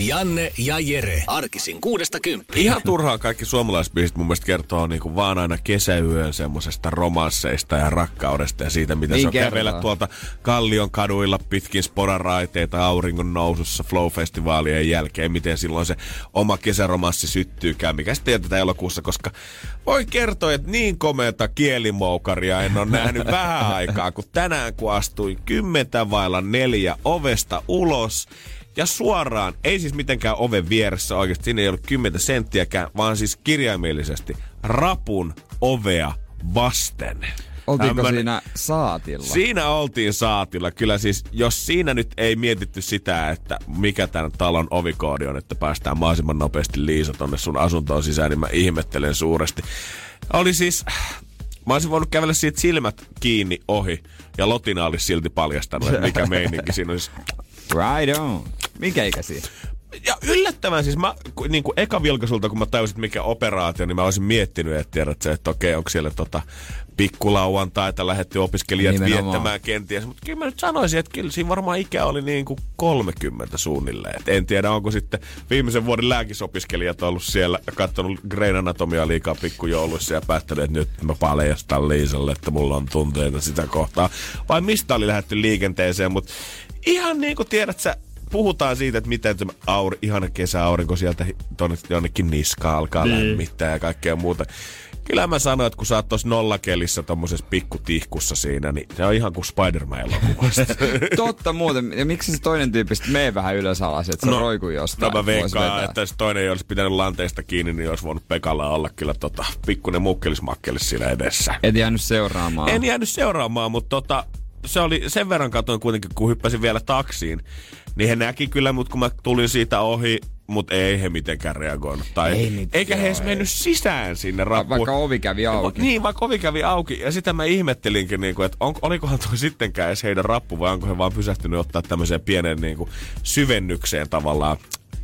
Janne ja Jere. Arkisin kuudesta kymppiä. Ihan turhaa kaikki suomalaisbiisit mun mielestä kertoo niinku vaan aina kesäyön semmosesta romansseista ja rakkaudesta ja siitä, mitä Niin se on kävellä tuolta Kallion kaduilla pitkin sporaraiteita auringon nousussa Flow-festivaalien jälkeen, miten silloin se oma kesäromanssi syttyykään, mikä sitten jätetään elokuussa, koska voi kertoa, että niin komeata kielimoukaria en ole nähnyt vähän aikaa, kun tänään kun astuin kymmentä vailla neljä ovesta ulos, ja suoraan, ei siis mitenkään oven vieressä oikeasti, siinä ei ollut 10 senttiäkään, vaan siis kirjaimellisesti rapun ovea vasten. Oltiinko Tämmönen- siinä saatilla? Siinä oltiin saatilla. Kyllä siis, jos siinä nyt ei mietitty sitä, että mikä tämän talon ovikoodi on, että päästään mahdollisimman nopeasti Liisa tonne sun asuntoon sisään, niin mä ihmettelen suuresti. Oli siis, mä olisin voinut kävellä siitä silmät kiinni ohi, ja Lotina olisi silti paljastanut, että mikä meininki siinä olisi. Right on. Minkä ikäisiä? Ja yllättävän siis mä, niin kuin eka vilkaisulta, kun mä tajusin, että mikä operaatio, niin mä olisin miettinyt, että tiedät sä, että okei, onko siellä tota pikkulauantaita lähetty opiskelijat Nimenomaan. viettämään kenties. Mutta kyllä mä nyt sanoisin, että kyllä siinä varmaan ikä oli niin kuin 30 suunnilleen. Et en tiedä, onko sitten viimeisen vuoden lääkisopiskelijat ollut siellä ja katsonut Grain Anatomia liikaa pikkujouluissa ja päättänyt, että nyt mä paljastan Liisalle, että mulla on tunteita sitä kohtaa. Vai mistä oli lähdetty liikenteeseen, mutta ihan niin kuin tiedät sä, puhutaan siitä, että miten tämä auri, ihana kesäaurinko sieltä tonne jonnekin niskaan alkaa Niin. lämmittää ja kaikkea muuta. Kyllä mä sanoin, että kun sä oot tossa nollakelissä tommosessa pikkutihkussa siinä, niin se on ihan kuin Spider-Man-elokuvasta. Totta muuten. Ja miksi se toinen tyyppi menee vähän ylös alas, että se no, roikuu jostain? No mä veikkaan, että jos toinen ei olisi pitänyt lanteesta kiinni, niin olisi voinut Pekalla olla kyllä tota, pikkunen mukkelismakkelis siinä edessä. Et jäänyt seuraamaan. En jäänyt seuraamaan, mutta tota, se oli sen verran katoin kuitenkin, kun hyppäsin vielä taksiin. Niin he näki kyllä, mutta kun mä tulin siitä ohi, mutta ei he mitenkään reagoinut. Tai, Ei nyt, eikä he edes ei. mennyt sisään sinne Va- rappuun. Vaikka ovi kävi auki. Niin, vaikka ovi kävi auki. Ja sitä mä ihmettelinkin, niin kuin, että on, olikohan toi sittenkään edes heidän rappu, vai onko he vaan pysähtynyt ottaa tämmöiseen pienen niin kuin, syvennykseen tavallaan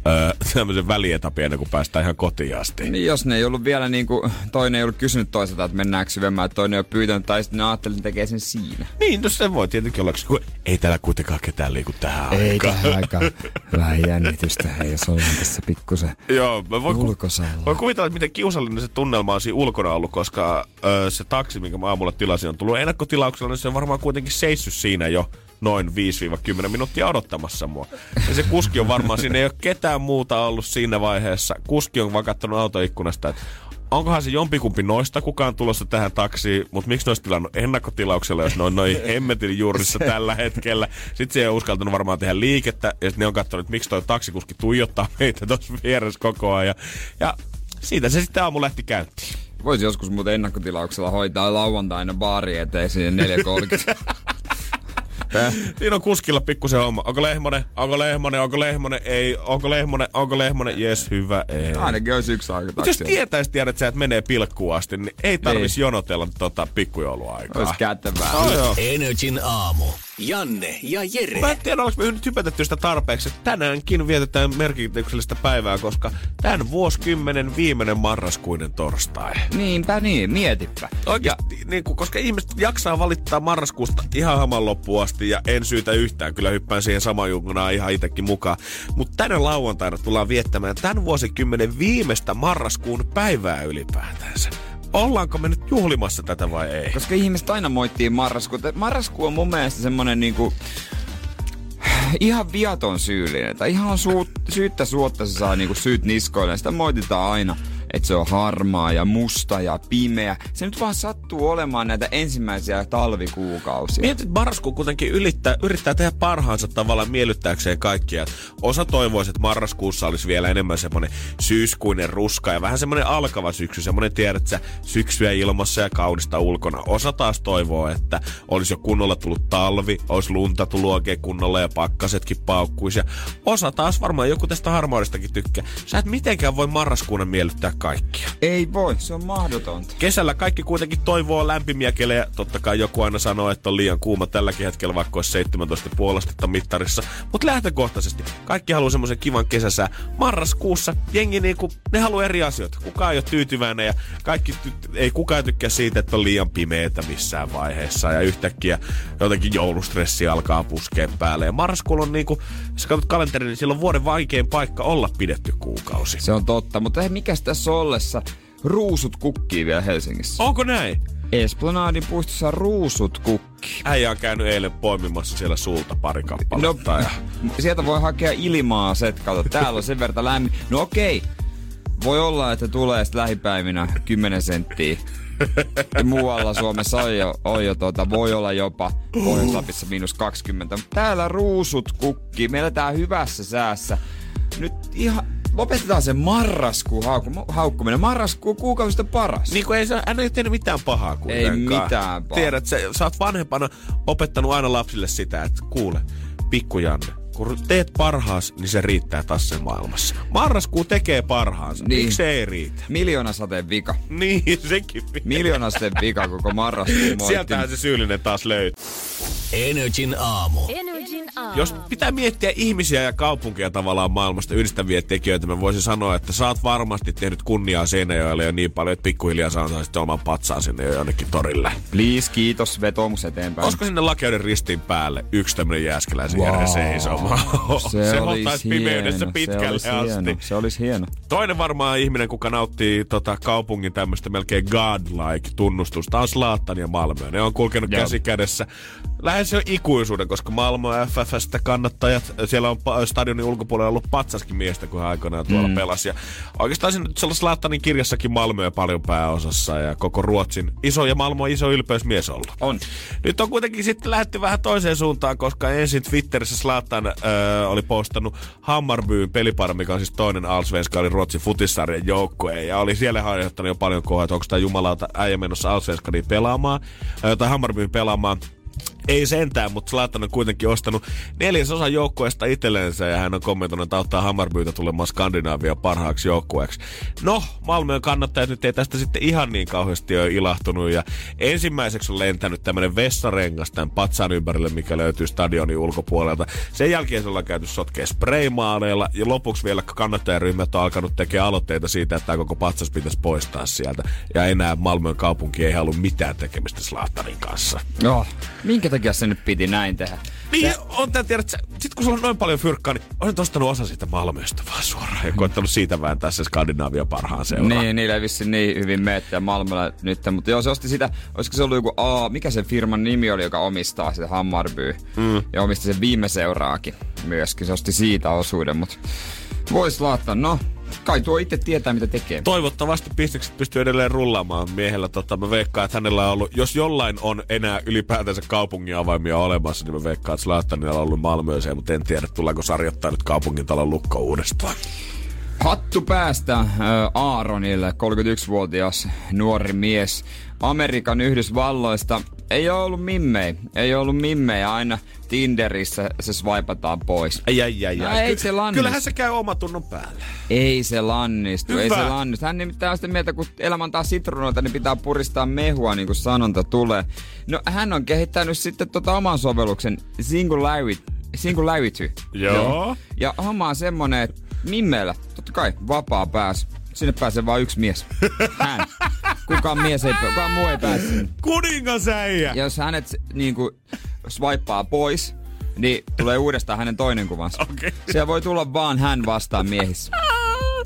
öö, tämmöisen välietapin ennen kuin päästään ihan kotiin asti. Niin jos ne ei ollut vielä niinku, toinen ei ollut kysynyt toiselta, että mennäänkö syvemmään, että toinen ei ole pyytänyt, tai sitten ne ajattelin, että tekee sen siinä. Niin, no se voi tietenkin olla, kun ei täällä kuitenkaan ketään liiku tähän Ei aikaan. tähän aikaan. Vähän jännitystä, ei jos ollaan tässä pikkusen Joo, mä voin, ulkosalla. voin kuvitella, että miten kiusallinen se tunnelma on siinä ulkona ollut, koska ö, se taksi, minkä mä aamulla tilasin, on tullut ennakkotilauksella, niin se on varmaan kuitenkin seissyt siinä jo noin 5-10 minuuttia odottamassa mua. Ja se kuski on varmaan, siinä ei ole ketään muuta ollut siinä vaiheessa. Kuski on vaan katsonut autoikkunasta, että onkohan se jompikumpi noista kukaan tulossa tähän taksiin, mutta miksi olisi tilannut ennakkotilauksella, jos ne on noin hemmetin juurissa tällä hetkellä. Sitten se ei ole uskaltanut varmaan tehdä liikettä, ja sitten ne on katsonut, että miksi toi taksikuski tuijottaa meitä tuossa vieressä koko ajan. Ja siitä se sitten aamu lähti käyntiin. Voisi joskus muuten ennakkotilauksella hoitaa lauantaina baari eteen sinne 4.30. Siinä on kuskilla pikkusen homma. Onko Lehmonen? Onko Lehmonen? Onko Lehmonen? Ei. Onko Lehmonen? Onko Lehmonen? Jes, hyvä. Ei. Ainakin olisi yksi aika Mutta jos tietäisi tiedä, että sä et menee pilkkuun asti, niin ei tarvitsisi jonotella tota pikkujouluaikaa. Olisi kätevää. Oh. Energin aamu. Janne ja Jere. Mä en tiedä, oliko me nyt hypätetty sitä tarpeeksi, että tänäänkin vietetään merkityksellistä päivää, koska tämän vuosikymmenen viimeinen marraskuinen torstai. Niinpä niin, mietipä. Oikeasti, niin kuin, koska ihmiset jaksaa valittaa marraskuusta ihan haman loppuun asti ja en syytä yhtään. Kyllä hyppään siihen saman junkunaan ihan itsekin mukaan. Mutta tänä lauantaina tullaan viettämään tämän vuosikymmenen viimeistä marraskuun päivää ylipäätänsä. Ollaanko me nyt juhlimassa tätä vai ei? Koska ihmiset aina moittii marraskuuta. Marraskuu on mun mielestä semmonen niinku ihan viaton syyllinen. Tai ihan suut, syyttä suotta se saa niinku syyt niskoille. Sitä moititaan aina. Että se on harmaa ja musta ja pimeä. Se nyt vaan sattuu olemaan näitä ensimmäisiä talvikuukausia. Mietit, marraskuu kuitenkin yrittää, yrittää tehdä parhaansa tavallaan miellyttääkseen kaikkia. Osa toivoisi, että marraskuussa olisi vielä enemmän semmoinen syyskuinen ruska ja vähän semmoinen alkava syksy, semmoinen tiedät, että syksyä ilmassa ja kaunista ulkona. Osa taas toivoo, että olisi jo kunnolla tullut talvi, olisi lunta tullut oikein kunnolla ja pakkasetkin paukkuisi. Ja osa taas varmaan joku tästä harmaudestakin tykkää. Sä et mitenkään voi marraskuuna miellyttää kaikkia. Ei voi, se on mahdotonta. Kesällä kaikki kuitenkin toivoo lämpimiä kelejä. Totta kai joku aina sanoo, että on liian kuuma tälläkin hetkellä, vaikka olisi 17,5 astetta mittarissa. Mutta lähtökohtaisesti kaikki haluaa semmoisen kivan kesäsää. Marraskuussa jengi niinku, ne haluaa eri asioita. Kukaan ei ole tyytyväinen ja kaikki ty- ei kukaan tykkää siitä, että on liian pimeätä missään vaiheessa. Ja yhtäkkiä jotenkin joulustressi alkaa puskea päälle. Ja marraskuulla on niinku, jos katsot kalenterin, niin silloin vuoden vaikein paikka olla pidetty kuukausi. Se on totta, mutta hei, mikäs tässä ollessa? Ruusut kukkii vielä Helsingissä. Onko näin? Esplanadin puistossa ruusut kukki. Äijä on käynyt eilen poimimassa siellä sulta pari kappaletta. No, ja... sieltä voi hakea ilmaa set, kato, täällä on sen verran lämmin. No okei, voi olla, että tulee sitten lähipäivinä 10 senttiä. Muualla Suomessa on jo, on jo tota, voi olla jopa Pohjois-Lapissa miinus 20. Täällä ruusut kukki, meillä tää hyvässä säässä. Nyt ihan, lopetetaan se marraskuun haukku, haukkuminen. Marraskuu kuukausista paras. Niin kuin ei, hän ei tehnyt mitään pahaa kuitenkaan. Ei mitään pahaa. Tiedät, sä, sä oot vanhempana opettanut aina lapsille sitä, että kuule, pikku Janne, kun teet parhaas, niin se riittää tässä maailmassa. Marraskuu tekee parhaansa. Niin. Miksi se ei riitä? Miljoona sateen vika. Niin, sekin. Miljoona sateen vika koko marraskuun moitti. Sieltähän se syyllinen taas löytyy. Energin aamu. Energin aamu. Jos pitää miettiä ihmisiä ja kaupunkia tavallaan maailmasta yhdistäviä tekijöitä, mä voisin sanoa, että sä oot varmasti tehnyt kunniaa Seinäjoelle jo niin paljon, että pikkuhiljaa sä sitten oman patsaan sinne jo jonnekin torille. Please, kiitos, vetoomus eteenpäin. Olisiko sinne lakeuden ristin päälle yksi tämmönen jääskeläisen wow. Wow. se, se olisi hotaisi hieno, pimeydessä pitkälle se olisi asti. Hieno, se olisi hieno. Toinen varmaan ihminen, kuka nauttii tota, kaupungin tämmöistä melkein godlike tunnustusta, on Zlatan ja Malmö. Ne on kulkenut Joo. käsi kädessä lähes jo ikuisuuden, koska Malmö FFstä kannattajat, siellä on stadionin ulkopuolella ollut patsaskin miestä, kun hän aikoinaan tuolla mm. pelasi. Ja oikeastaan siinä siellä Zlatanin kirjassakin Malmö paljon pääosassa ja koko Ruotsin iso ja Malmö on iso ylpeysmies ollut. On. Nyt on kuitenkin sitten lähdetty vähän toiseen suuntaan, koska ensin Twitterissä Zlatan öö, oli postannut Hammarbyn pelipara, mikä on siis toinen Allsvenska, oli Ruotsin futissarjan joukkue. Ja oli siellä aiheuttanut jo paljon kohoa, että onko tämä jumalauta äijä menossa Allsvenskaniin pelaamaan, öö, tai Hammarbyn pelaamaan. Ei sentään, mutta Zlatan on kuitenkin ostanut neljäsosa joukkueesta itsellensä ja hän on kommentoinut, että auttaa Hammarbyytä tulemaan Skandinaavia parhaaksi joukkueeksi. No, Malmöön kannattajat nyt ei tästä sitten ihan niin kauheasti ole ilahtunut ja ensimmäiseksi on lentänyt tämmönen vessarengas tämän patsaan ympärille, mikä löytyy stadionin ulkopuolelta. Sen jälkeen se ollaan käyty sotkea spraymaaneilla ja lopuksi vielä kannattajaryhmät on alkanut tekemään aloitteita siitä, että tämä koko patsas pitäisi poistaa sieltä. Ja enää Malmön kaupunki ei halua mitään tekemistä Zlatanin kanssa. Oh, minkä takia se nyt piti näin tehdä? Niin, on tää tiedät, sit kun sulla on noin paljon fyrkkaa, niin olisit ostanut osa siitä Malmöstä vaan suoraan ja koittanut siitä vääntää se Skandinavia parhaan seuraan. Niin, niillä ei vissiin niin hyvin ja Malmöllä nyt, mutta joo, se osti sitä, olisiko se ollut joku, aa, mikä sen firman nimi oli, joka omistaa sitä Hammarby, mm. ja omisti sen viime seuraakin myöskin, se osti siitä osuuden, mutta vois laittaa, no, kai tuo itse tietää mitä tekee. Toivottavasti pistekset pystyy edelleen rullaamaan miehellä. Tota, mä veikkaan, että hänellä on ollut, jos jollain on enää ylipäätänsä kaupungin avaimia olemassa, niin mä veikkaan, että Zlatanilla on ollut Malmööseen, mutta en tiedä, tuleeko sarjoittaa nyt kaupungin talon lukko uudestaan. Hattu päästä äh, Aaronille, 31-vuotias nuori mies Amerikan Yhdysvalloista. Ei ole ollut mimmei, ei ole ollut mimmei, aina Tinderissä se swipataan pois. Ai, ai, ai, No ei se lannistu. Kyllähän se käy omatunnon päälle. Ei se lannistu, ei Hyvä. se lannistu. Hän nimittäin on sitä mieltä, kun elämä antaa sitruunoita, niin pitää puristaa mehua, niin kuin sanonta tulee. No hän on kehittänyt sitten tota oman sovelluksen Singularity. Singularity. Joo. Ja homma on semmonen, että mimmeillä, totta kai, vapaa pääs. Sinne pääsee vain yksi mies. Hän. Kukaan mies ei, kukaan muu ei pääse sinne. Kuningasäijä! Jos hänet niinku swipeaa pois, niin tulee uudestaan hänen toinen kuvansa. Okei. Siellä voi tulla vaan hän vastaan miehissä.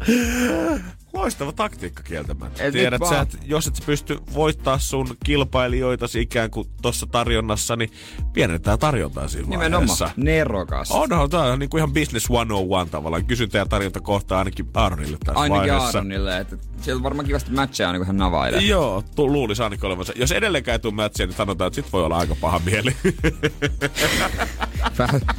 Loistava taktiikka kieltämättä. Et Tiedät sä, että jos et sä pysty voittaa sun kilpailijoitasi ikään kuin tuossa tarjonnassa, niin pienennetään tarjontaa siinä Nimenomaan. vaiheessa. Nerokas. Onhan tämä on niin kuin ihan business 101 tavallaan. Kysyntä ja tarjonta kohtaa ainakin Aaronille tässä Ainakin vaiheessa. Aaronille, että siellä varmaan kivasti matcheja aina, kun hän navailee. Joo, tu- luulisi ainakin olevansa. Jos edelleenkään ei tule matchia, niin sanotaan, että sit voi olla aika paha mieli.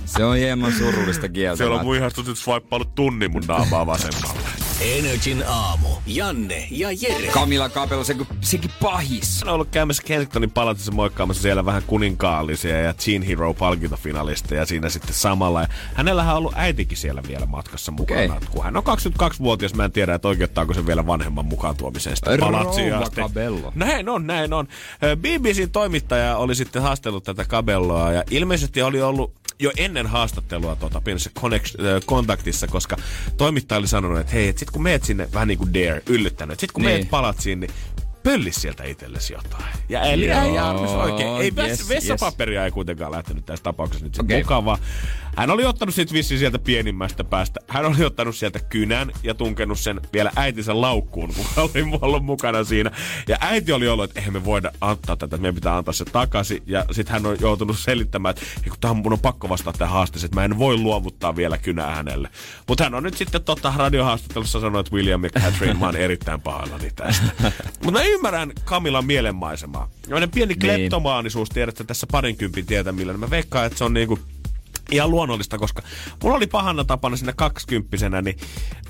Se on hieman surullista kieltä. Siellä on nyt swipeillut tunnin mun naamaa vasemmalle. Energin aamu. Janne ja Jere. Kamila Kapelo, se, sekin pahis. Hän on ollut käymässä Kensingtonin palatissa moikkaamassa siellä vähän kuninkaallisia ja Teen Hero palkintofinalisteja siinä sitten samalla. Ja hänellähän on ollut äitikin siellä vielä matkassa mukana. Okei. Kun hän on 22-vuotias, mä en tiedä, että oikeuttaako se vielä vanhemman mukaan tuomiseen sitten palatsiin asti. Cabello. Näin on, näin on. BBCn toimittaja oli sitten haastellut tätä Cabelloa ja ilmeisesti oli ollut jo ennen haastattelua tuota, pienessä connect, kontaktissa, koska toimittaja oli sanonut, että hei, et sit kun meet sinne, vähän niin kuin Dare, yllyttänyt, että sit kun Niin. meet palatsiin, niin pöllis sieltä itsellesi jotain. Ja eli Joo, ei arvasi oikein. Ei yes, yes, vessapaperia ei kuitenkaan lähtenyt tässä tapauksessa nyt Okei. okay. mukava. Hän oli ottanut sit vissiin sieltä pienimmästä päästä. Hän oli ottanut sieltä kynän ja tunkenut sen vielä äitinsä laukkuun, kun oli ollut mukana siinä. Ja äiti oli ollut, että eihän me voida antaa tätä, meidän pitää antaa se takaisin. Ja sitten hän on joutunut selittämään, että "Ei, kun tähän mun on pakko vastata tähän haasteeseen, että mä en voi luovuttaa vielä kynää hänelle. Mutta hän on nyt sitten totta radiohaastattelussa sanonut, että William ja Catherine, mä oon erittäin pahoillani tästä. Mutta mä ymmärrän Kamilan mielenmaisemaa. Joinen pieni kleptomaanisuus, tiedätte tässä parinkympin tietämillä, niin mä veikkaan, että se on niinku ihan luonnollista, koska mulla oli pahana tapana siinä kaksikymppisenä, niin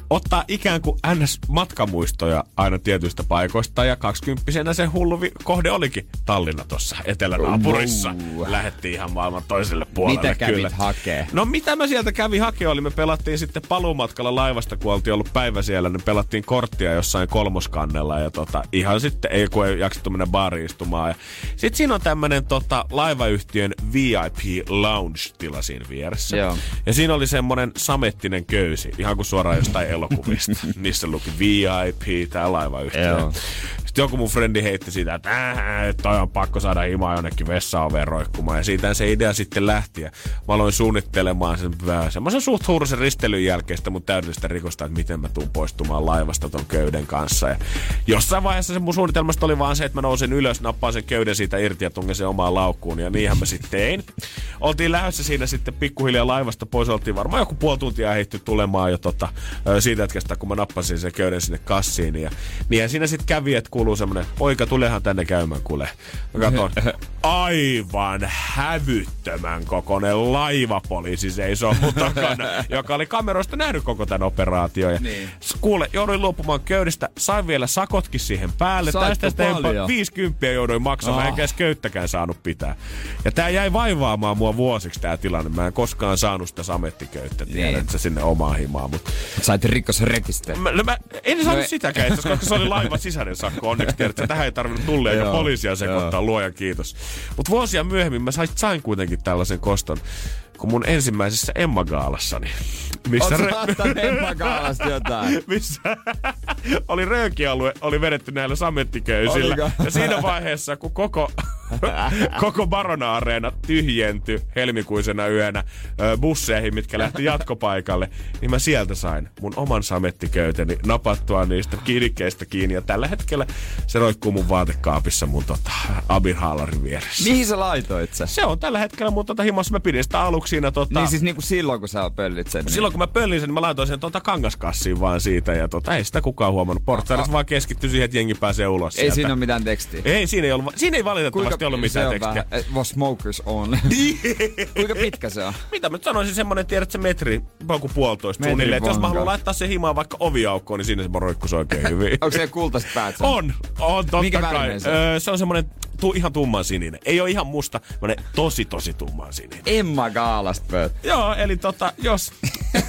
ottaa ikään kuin NS-matkamuistoja aina tietyistä paikoista, ja kaksikymppisenä se hullu vi- kohde olikin Tallinna tuossa etelänaapurissa. Wow. Lähettiin ihan maailman toiselle puolelle. Mitä kävit kyllä. hakee? No mitä mä sieltä kävin hakea oli, me pelattiin sitten paluumatkalla laivasta, kun oltiin ollut päivä siellä, niin pelattiin korttia jossain kolmoskannella ja tota, ihan sitten, ei kun ei jaksettu mennä baariin istumaan. Ja sitten siinä on tämmönen tota, laivayhtiön VIP lounge-tila siinä vieressä. Joo. Ja siinä oli semmonen samettinen köysi, ihan kuin suoraan jostain elokuvista. Niissä luki VIP, tää laivayhtiö. Joo. Sitten joku mun frendi heitti siitä, että äh, että toi on pakko saada himaa jonnekin vessaoveen roikkumaan. Ja siitä se idea sitten lähti. Ja mä aloin suunnittelemaan sen, äh, semmoisen suht huurusen ristelyn jälkeistä mun täydellistä rikosta, että miten mä tuun poistumaan laivasta ton köyden kanssa. Ja jossain vaiheessa se mun suunnitelmasta oli vaan se, että mä nousin ylös, nappaan sen köyden siitä irti ja tungen sen omaan laukkuun. Ja niinhän mä sitten tein. Oltiin lähdössä siinä sitten pikkuhiljaa laivasta pois. Oltiin varmaan joku puoli tuntia ehditty tulemaan jo tota, siitä hetkestä, kun mä nappasin sen köyden sinne kassiin. Ja niinhän siinä sitten kävi, että kuuluu semmonen, poika, tulehan tänne käymään, kuule. Mä katson, aivan hävyttömän kokoinen laivapoliisi seisoo mun takana, joka oli kameroista nähnyt koko tämän operaation. Ja Niin. Kuule, jouduin luopumaan köydestä, sain vielä sakotkin siihen päälle. Saitko Tästä paljon? 50 jouduin maksamaan, Ah. enkä edes köyttäkään saanut pitää. Ja tää jäi vaivaamaan mua vuosiksi tää tilanne. Mä en koskaan saanut sitä samettiköyttä, tiedät Niin. sinne omaan himaan. Mutta Sait rikosrekisteri. Mä, no mä en saanut No- sitäkään, koska se oli laivan sisäinen sakko. Onneksi tiedät, tähän ei tarvinnut tullia eikä Joo, poliisia sekoittaa, luojan kiitos. Mutta vuosia myöhemmin mä sain, sain kuitenkin tällaisen koston, kun mun ensimmäisessä Emma-gaalassani, missä, Oot re- saattanut Emma Kaalasta jotain? missä oli röökialue, oli vedetty näillä samettiköysillä. Oliko? Ja siinä vaiheessa, kun koko, koko Barona-areena tyhjentyi helmikuisena yönä busseihin, mitkä lähti jatkopaikalle, niin mä sieltä sain mun oman samettiköyteni napattua niistä kiinnikkeistä kiinni. Ja tällä hetkellä se roikkuu mun vaatekaapissa mun tota, Abin haalarin vieressä. Mihin sä laitoit se? Se on tällä hetkellä mun tota himassa. Mä pidin sitä aluksi siinä tota, Niin siis niinku silloin, kun sä pöllit sen. niin- Silloin kun mä pöllin sen, niin mä laitoin sen tuota kangaskassiin vaan siitä ja tota, ei sitä kukaan huomannut. Portsarit vaan keskittyi siihen, että jengi pääsee ulos Ei sieltä. siinä ole mitään tekstiä. Ei, siinä ei, ollut, siinä ei valitettavasti ollut mitään se tekstiä. vähän, eh, was smokers on. Kuinka pitkä se on? Mitä mä nyt sanoisin semmonen, tiedät se metri, joku puolitoista suunnilleen. Että jos mä haluan laittaa sen himaan vaikka oviaukkoon, niin siinä se roikkuisi oikein hyvin. Onko se kultaiset päät? On, on totta Minkä kai. se on? Öö, se on semmonen tu, ihan tumman sininen. Ei ole ihan musta, semmonen tosi tosi tumman sininen. Emma Kaalasta pölt. Joo, eli tota, jos...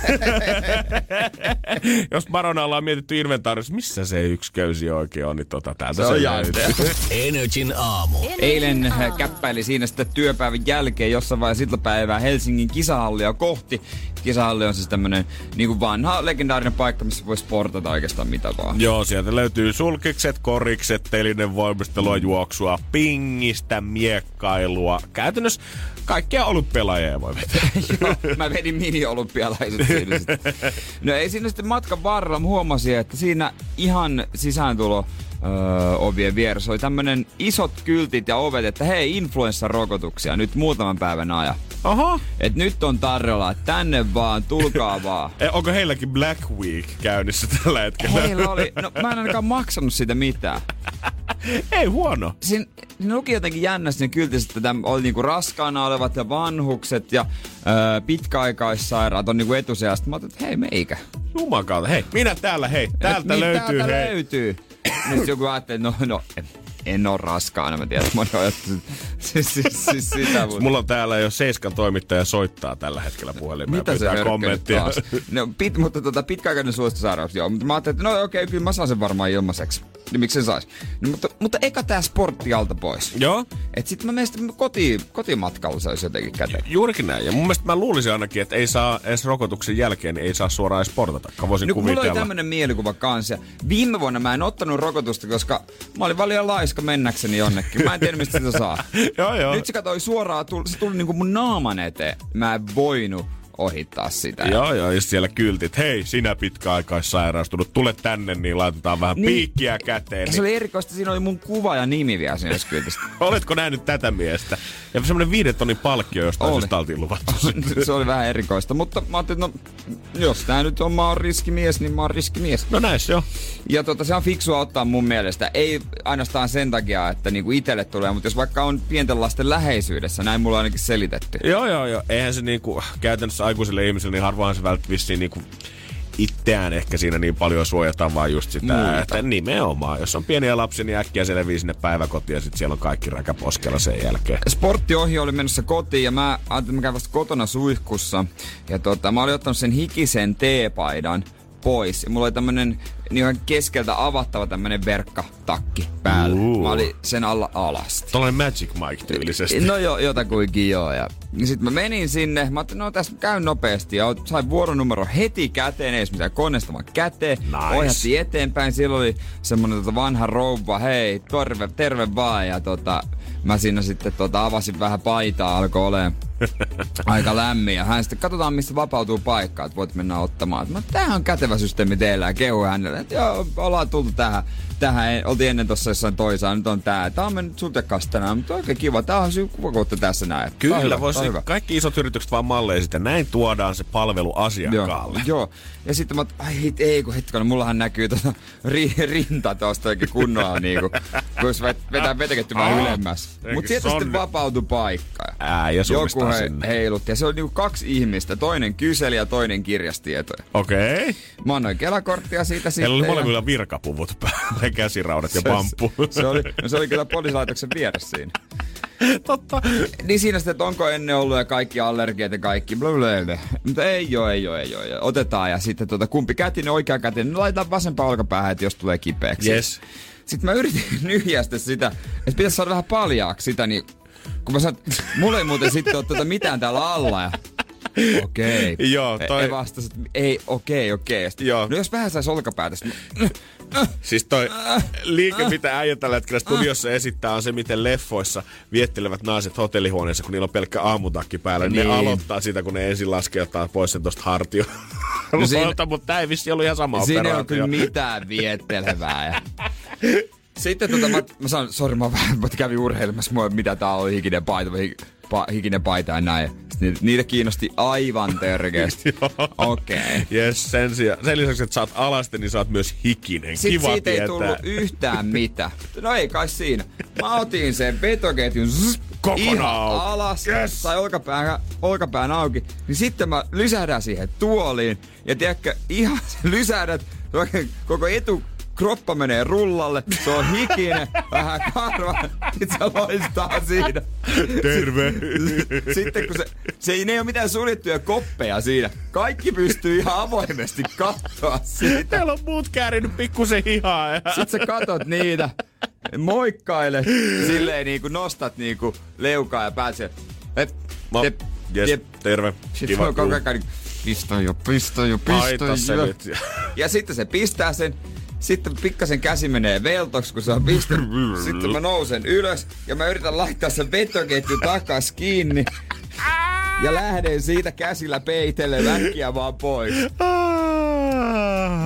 jos Baronalla on mietitty inventaarissa, missä se yksi köysi oikein on, niin tota, täältä Se se, on. Energin aamu. Eilen käppäili siinä sitten työpäivän jälkeen jossain vaiheessa iltapäivää Helsingin kisahallia kohti. Kisahalli on siis tämmönen niinku vanha legendaarinen paikka, missä voi sportata oikeastaan mitä vaan. Joo, sieltä löytyy sulkikset, korikset, telinen voimistelua, juoksua, pingistä, miekkailua. Käytännössä kaikkia olympialajeja voi vetää. Joo, mä vedin mini-olympialaiset siinä sitten. No ei siinä sitten matkan varrella mä huomasin, että siinä ihan sisääntulo öö, ovien vieressä oli tämmönen isot kyltit ja ovet, että hei, influenssarokotuksia nyt muutaman päivän ajan. Aha. Et nyt on tarjolla, tänne vaan, tulkaa vaan. E, onko heilläkin Black Week käynnissä tällä hetkellä? Heillä oli, no mä en ainakaan maksanut siitä mitään. Ei huono. Siinä, siinä luki jotenkin jännästi ne kyltissä, että oli niinku raskaana olevat ja vanhukset ja öö, pitkäaikaissairaat on niinku etusijasta. Mä ajattelin, että hei meikä. Jumakauta. Hei, minä täällä, hei. Täältä Et, niin, löytyy, täältä hei. löytyy. Nyt joku ajattelee, no, no en, ole raskaana, mä tiedän, moni ajattelee, siis, siis, siis sitä, mutta... Mulla on täällä jo Seiskan toimittaja soittaa tällä hetkellä puhelimeen. Mitä se kommenttia? No, pit, mutta tota, pitkäaikainen suolistosairaus, joo. Mutta mä ajattelin, että no okei, okay, kyllä mä saan sen varmaan ilmaiseksi. Niin miksi sen sais? No, mutta, mutta eka tää sportti alta pois. Joo. Et sit mä menen sitten koti, kotimatkalla se olisi jotenkin käteen. Juurikin näin. Ja mun mielestä mä luulisin ainakin, että ei saa edes rokotuksen jälkeen, niin ei saa suoraan edes sportata. Voisin No, kun mulla oli kuvitella. tämmönen mielikuva kanssa. Viime vuonna mä en ottanut rokotusta, koska mä olin vaan laiska mennäkseni jonnekin. Mä en tiedä, mistä sitä saa. Joo, joo. Nyt se katsoi suoraan, se tuli niinku mun naaman eteen. Mä en voinut ohittaa sitä. Joo, joo, ja siellä kyltit, hei, sinä pitkäaikaissairaustunut, tule tänne, niin laitetaan vähän Niin. niin. piikkiä käteen. Ja se oli erikoista, siinä oli mun kuva ja nimi vielä siinä kyltissä. Oletko nähnyt tätä miestä? Ja semmonen viiden tonnin palkkio, josta Oli. syystä oltiin luvattu. se oli vähän erikoista, mutta mä ajattelin, että no, jos tää nyt on, mä oon riskimies, niin mä oon riskimies. No näissä jo. Ja tota, se on fiksua ottaa mun mielestä. Ei ainoastaan sen takia, että niinku itelle tulee, mutta jos vaikka on pienten lasten läheisyydessä, näin mulla on ainakin selitetty. Joo, joo, joo. Eihän se niinku, käytännössä aikuiselle ihmiselle, niin harvoin se välttämättä vissiin niinku itseään ehkä siinä niin paljon suojataan, vaan just sitä, Muuta. että nimenomaan, jos on pieniä lapsia, niin äkkiä selvii sinne päiväkotiin ja sitten siellä on kaikki räkäposkella sen jälkeen. Sporttiohje oli menossa kotiin ja mä ajattelin, että mä käyn vasta kotona suihkussa. Ja tota, mä olin ottanut sen hikisen teepaidan pois. Ja mulla oli tämmönen niin ihan keskeltä avattava tämmönen verkkatakki päällä. Uu. Mä olin sen alla alasti. Tuollainen Magic Mike tyylisesti. No jo, jotakuinkin joo. Ja sitten mä menin sinne, mä ajattelin, no tässä käyn nopeasti. Ja sain vuoronumero heti käteen, ei edes mitään koneesta, vaan käteen. Nice. Ohjattiin eteenpäin, siellä oli semmonen tota vanha rouva, hei, terve, terve vaan. Ja tota, mä siinä sitten tota, avasin vähän paitaa, alkoi olemaan aika lämmin. Ja hän sitten, katsotaan mistä vapautuu paikkaa, että voit mennä ottamaan. Mä, tämähän on kätevä systeemi teillä ja kehu hänelle, joo, ollaan tultu tähän. Tähän oltiin ennen tuossa jossain toisaan, nyt on tää. Tää on mennyt sulta kanssa tänään, mutta oikein kiva. Tää on syy kuvakoutta tässä näin. Kyllä, hyvä, voisi kaikki isot yritykset vaan malleja sitten. Näin tuodaan se palvelu asiakkaalle. Joo, joo. Ja sitten mä, ai hit, ei kun hetkinen, mullahan näkyy tota ri, rinta tuosta oikein kunnolla niinku, kun jos vet- vetää veteketty vähän Aa, ylemmäs. Mut sieltä sitten vapautui paikka. Ää, ja Joku he, sinne. heilutti ja se oli niinku kaksi ihmistä. Toinen kyseli ja toinen kirjasi tietoja. Okei. Okay. Mä annoin kelakorttia siitä sitten. Heillä oli ja- molemmilla virkapuvut päällä, käsiraudat ja pamppu. Se, se, oli, no se oli kyllä poliisilaitoksen vieressä siinä. Totta. Niin siinä sitten, että onko ennen ollut ja kaikki allergiat ja kaikki. Bla, bla, bla. Mutta ei oo, ei oo, ei oo. Ja Otetaan ja sitten tota, kumpi kätinen, oikea kätinen, niin laitetaan vasempaan olkapäähän, että jos tulee kipeäksi. Yes. Sitten mä yritin nyhjää sitten sitä, että pitäisi saada vähän paljaaksi sitä, niin kun mä sanon, että mulla ei muuten sitten ole tota mitään täällä alla. Ja Okei. Joo, toi- Ei vastasi, että ei, okei, okei. Sitten, Joo. No jos vähän saisi olkapäätä, sit Siis toi liike, mitä äijä tällä hetkellä studiossa esittää, on se, miten leffoissa viettelevät naiset hotellihuoneessa, kun niillä on pelkkä aamutakki päällä. Niin. Ne aloittaa sitä, kun ne ensin laskeutuu pois sen tosta hartio. No siinä- mutta tää ei vissi ollut ihan sama Siinä ei ole kyllä mitään viettelevää. Sitten tota, mä, mä sanon, sori, mä, mä kävin urheilemassa, mua, mitä tää on, hikinen paita, pa, hikinen paita ja näin. Niitä, niitä kiinnosti aivan törkeästi. Okei. Okay. Yes, sen, sijaan, sen lisäksi, että sä oot alasti, niin sä oot myös hikinen. Sitten Kiva siitä tietää. ei tullut yhtään mitään. No ei kai siinä. Mä otin sen vetoketjun zzz, Kokonaan ihan auki. alas, Yes. sai olkapään, olkapään auki. Niin sitten mä lysähdän siihen tuoliin. Ja tiedätkö, ihan lysähdät, koko etu kroppa menee rullalle, se on hikinen, vähän karva, sit se loistaa siinä. Terve. Sitten kun se, se ei, ne ei ole mitään suljettuja koppeja siinä. Kaikki pystyy ihan avoimesti katsoa siitä. Täällä on muut käärinyt pikkusen hihaa. Ja... Sit sä katot niitä, moikkaile, silleen niinku nostat niinku leukaa ja pääset. Et, Mä- te, Jes, Jep. terve. Sitten Kiva. on koko ajan pistä jo, pistä jo, pistä jo. Ja sitten se pistää sen. Sitten pikkasen käsi menee veltoksi, kun se on pistänyt. Sitten mä nousen ylös ja mä yritän laittaa sen vetoketju takas kiinni. Ja lähden siitä käsillä peitelle väkkiä vaan pois.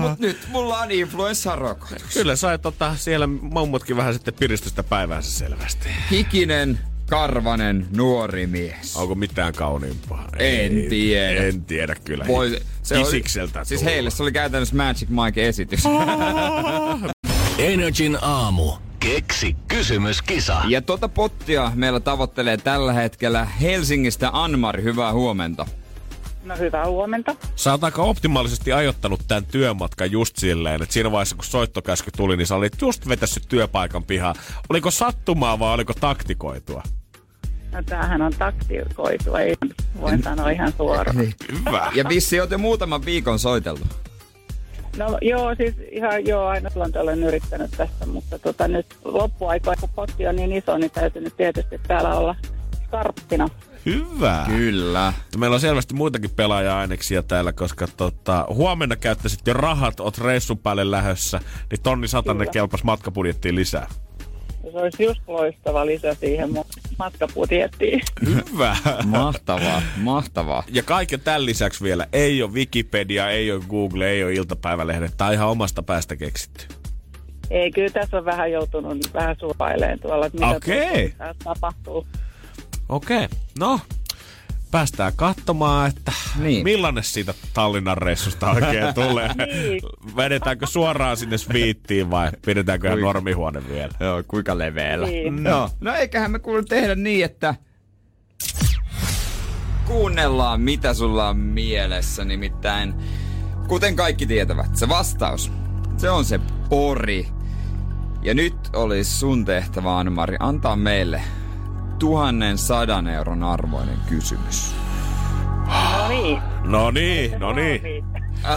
Mut nyt mulla on influenssarokotus. Kyllä sai tota, siellä mummutkin vähän sitten piristystä päiväänsä selvästi. Hikinen, karvanen, nuori mies. Onko mitään kauniimpaa? En tiedä. En tiedä kyllä. Voi, se oli- Siis heille se oli käytännössä Magic Mike esitys. Energin aamu. Keksi kysymyskisa. Ja tota pottia meillä tavoittelee tällä hetkellä Helsingistä Anmari. Hyvää huomenta. No hyvää huomenta. Sä oot aika optimaalisesti ajoittanut tämän työmatkan just silleen, että siinä vaiheessa kun soittokäsky tuli, niin sä olit just vetässyt työpaikan pihaan. Oliko sattumaa vai oliko taktikoitua? No tämähän on taktikoitu, ei voin sanoa ihan suoraan. Hyvä. Ja vissi oot jo muutaman viikon soiteltu. No joo, siis ihan joo, aina silloin olen yrittänyt tästä, mutta tota, nyt loppuaikoina, kun potti on niin iso, niin täytyy nyt tietysti täällä olla skarppina. Hyvä. Kyllä. Meillä on selvästi muitakin pelaaja-aineksia täällä, koska tota, huomenna käyttäisit jo rahat, oot reissun päälle lähössä, niin tonni satanen Kyllä. kelpas matkabudjettiin lisää. Se olisi just loistava lisä siihen matkapudjettiin. Hyvä. Mahtavaa, mahtavaa. Ja kaiken tämän lisäksi vielä, ei ole Wikipedia, ei ole Google, ei ole iltapäivälehdet. Tämä on ihan omasta päästä keksitty. Ei, kyllä tässä on vähän joutunut vähän surpailemaan tuolla, että mitä Okei. tuossa tapahtuu. Okei, okay. no päästään katsomaan, että Niin. millainen siitä Tallinnan reissusta oikein tulee. Niin. Vedetäänkö suoraan sinne sviittiin vai pidetäänkö ihan Kuinka? normihuone vielä? Joo, kuinka leveällä. Niin. Joo. No eiköhän me kuule tehdä niin, että kuunnellaan mitä sulla on mielessä. Nimittäin, kuten kaikki tietävät, se vastaus, se on se pori. Ja nyt olisi sun tehtävä, Anmari, antaa meille tuhannen sadan euron arvoinen kysymys. No niin. No niin, no niin.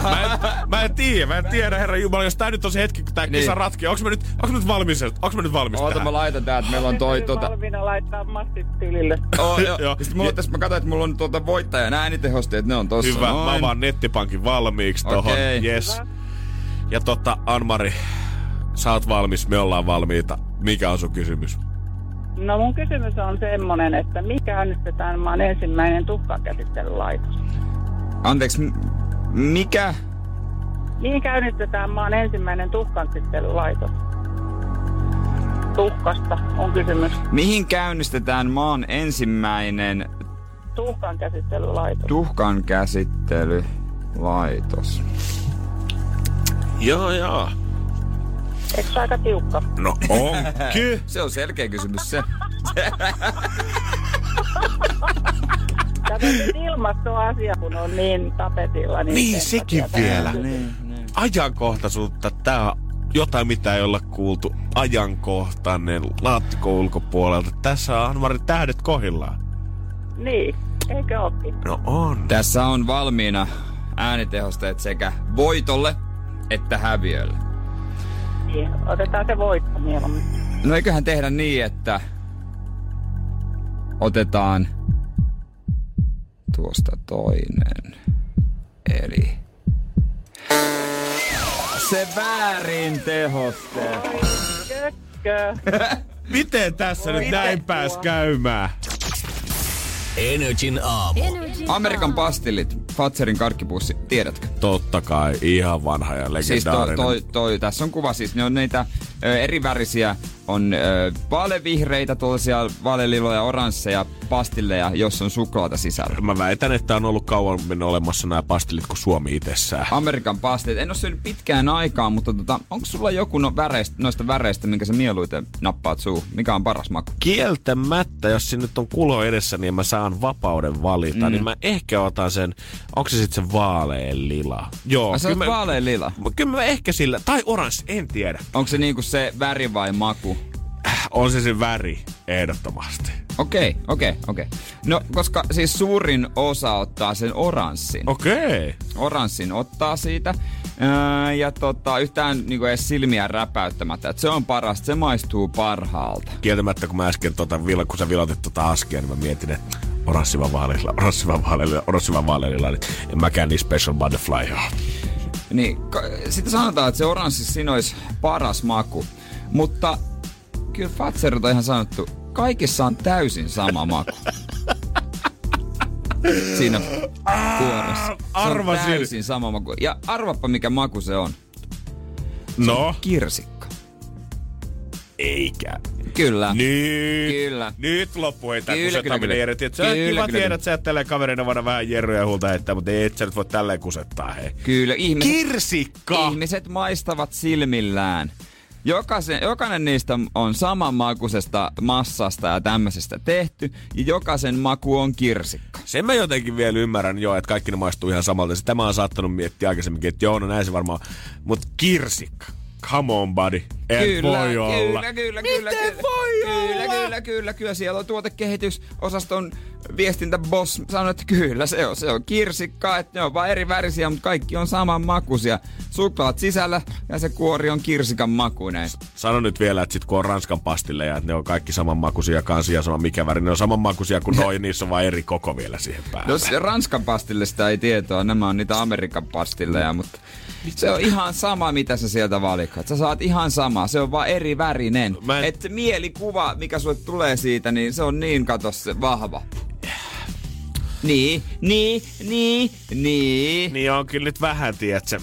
Mä en, mä en tiedä, mä en tiedä, herra Jumala, jos tää nyt on se hetki, kun tää Niin. kisa ratkee. Onks mä nyt, onks mä nyt valmis, onks mä nyt valmis Oota, tähän? mä laitan tää, että meillä on toi tota... Valmiina laittaa massit tilille. Oh, joo. Joo. Ja sit mulla on tässä, mä katsoin, että mulla on tuota voittajan äänitehosteet, ne on tossa. Hyvä, mä noin. avaan nettipankin valmiiksi tohon. Okei. Yes. Hyvä. Ja tota, Anmari, sä oot valmis, me ollaan valmiita. Mikä on sun kysymys? No mun kysymys on semmonen, että mikä käynnistetään maan ensimmäinen tuhkakäsittelylaitos? Anteeksi, m- mikä? Mihin käynnistetään maan ensimmäinen tuhkankäsittelylaitos? Tuhkasta on kysymys. Mihin käynnistetään maan ensimmäinen Tuhkankäsittelylaitos. tuhkan käsittelylaitos? Joo, joo. Eikö se aika tiukka? No onkin. Se on selkeä kysymys se. Nyt ilmastoasia, kun on niin tapetilla. Niin, Niin, sekin vielä. tämä- Ajankohtaisuutta, tää on jotain, mitä ei olla kuultu. Ajankohtainen, laatikko ulkopuolelta. Tässä on Anmari tähdet kohillaan. Niin, eikö ookin? No on. Tässä on valmiina äänitehosteet sekä voitolle että häviölle. Niin, otetaan se voitto mieluummin. No eiköhän tehdä niin, että otetaan tuosta toinen. Eli se väärin tehoste. Miten tässä nyt näin pääs käymään? Energin aamu. Amerikan pastillit, Fatserin karkkipussi, tiedätkö? Totta kai, ihan vanha ja Siis toi, legendaarinen. toi, toi, tässä on kuva siis, ne on niitä ö, eri värisiä, on ö, vaalevihreitä, tuollaisia vaaleliloja, oransseja, pastilleja, jossa on suklaata sisällä. Mä väitän, että on ollut kauemmin olemassa nämä pastillit kuin Suomi itsessään. Amerikan pastit. En ole syönyt pitkään aikaan, mutta tota, onko sulla joku no väreistä, noista väreistä, minkä sä mieluiten nappaat suu? Mikä on paras maku? Kieltämättä, jos siinä nyt on kulo edessä, niin mä saan vapauden valita. Mm. Niin mä ehkä otan sen, onko se sitten se vaalean lila? Joo. Mä, vaalean lila. kyllä mä ehkä sillä, tai oranssi, en tiedä. Onko se niinku se väri vai maku? On se se väri, ehdottomasti. Okei, okei, okei. No, koska siis suurin osa ottaa sen oranssin. Okei. Okay. oranssin ottaa siitä. Öö, ja tota, yhtään niinku edes silmiä räpäyttämättä. Et se on parasta, se maistuu parhaalta. Kieltämättä, kun mä äsken, tota, kun sä vilotit tota askia, niin mä mietin, että oranssivan vaaleilla, oranssivan vaaleilla, oranssivan vaaleilla, niin en mäkään niin special butterfly ole. Niin, sitten sanotaan, että se oranssi siinä olisi paras maku. Mutta kyllä Fatserilta on ihan sanottu, kaikissa on täysin sama maku. Siinä kuoressa. Se on arvasin. täysin sama maku. Ja arvappa mikä maku se on. No, Kirsikka. eikä. Kyllä. Nyt, Kyllä. nyt loppu ei Kyllä, kusettaminen Jere. Tiedät, Se on kiva kyllä, tiedä, että sä et tälleen kaverina voida vähän jerryä huulta heittää, mutta et sä nyt voi tälleen kusettaa, hei. Kyllä. Ihmiset, Kirsikka! ihmiset maistavat silmillään. Jokaisen, jokainen niistä on samanmakuisesta massasta ja tämmöisestä tehty, ja jokaisen maku on kirsikka. Sen mä jotenkin vielä ymmärrän jo, että kaikki ne maistuu ihan samalta. Sitä mä oon saattanut miettiä aikaisemminkin, että joo, no näin se varmaan. Mutta kirsikka. Come on, buddy. Et kyllä, voi olla. Kyllä, kyllä, kyllä, Miten kyllä, voi kyllä, olla? kyllä, kyllä, kyllä, siellä on tuotekehitysosaston viestintäboss sanoi, että kyllä se on, se on kirsikka, että ne on vaan eri värisiä, mutta kaikki on saman makuisia. Suklaat sisällä ja se kuori on kirsikan makuinen. Sano nyt vielä, että sit kun on Ranskan pastille ja että ne on kaikki samanmakuisia kansia sama mikä väri, ne on samanmakuisia kuin noi, niissä on vaan eri koko vielä siihen päälle. No se Ranskan pastillista ei tietoa, nämä on niitä Amerikan pastilleja, mutta se on ihan sama, mitä sä sieltä valikoit. Sä saat ihan sama, se on vaan eri värinen. Mä en- Et se mielikuva, mikä sulle tulee siitä, niin se on niin, kato se vahva. Niin, niin, niin, niin. Niin on kyllä nyt vähän, tiedätkö,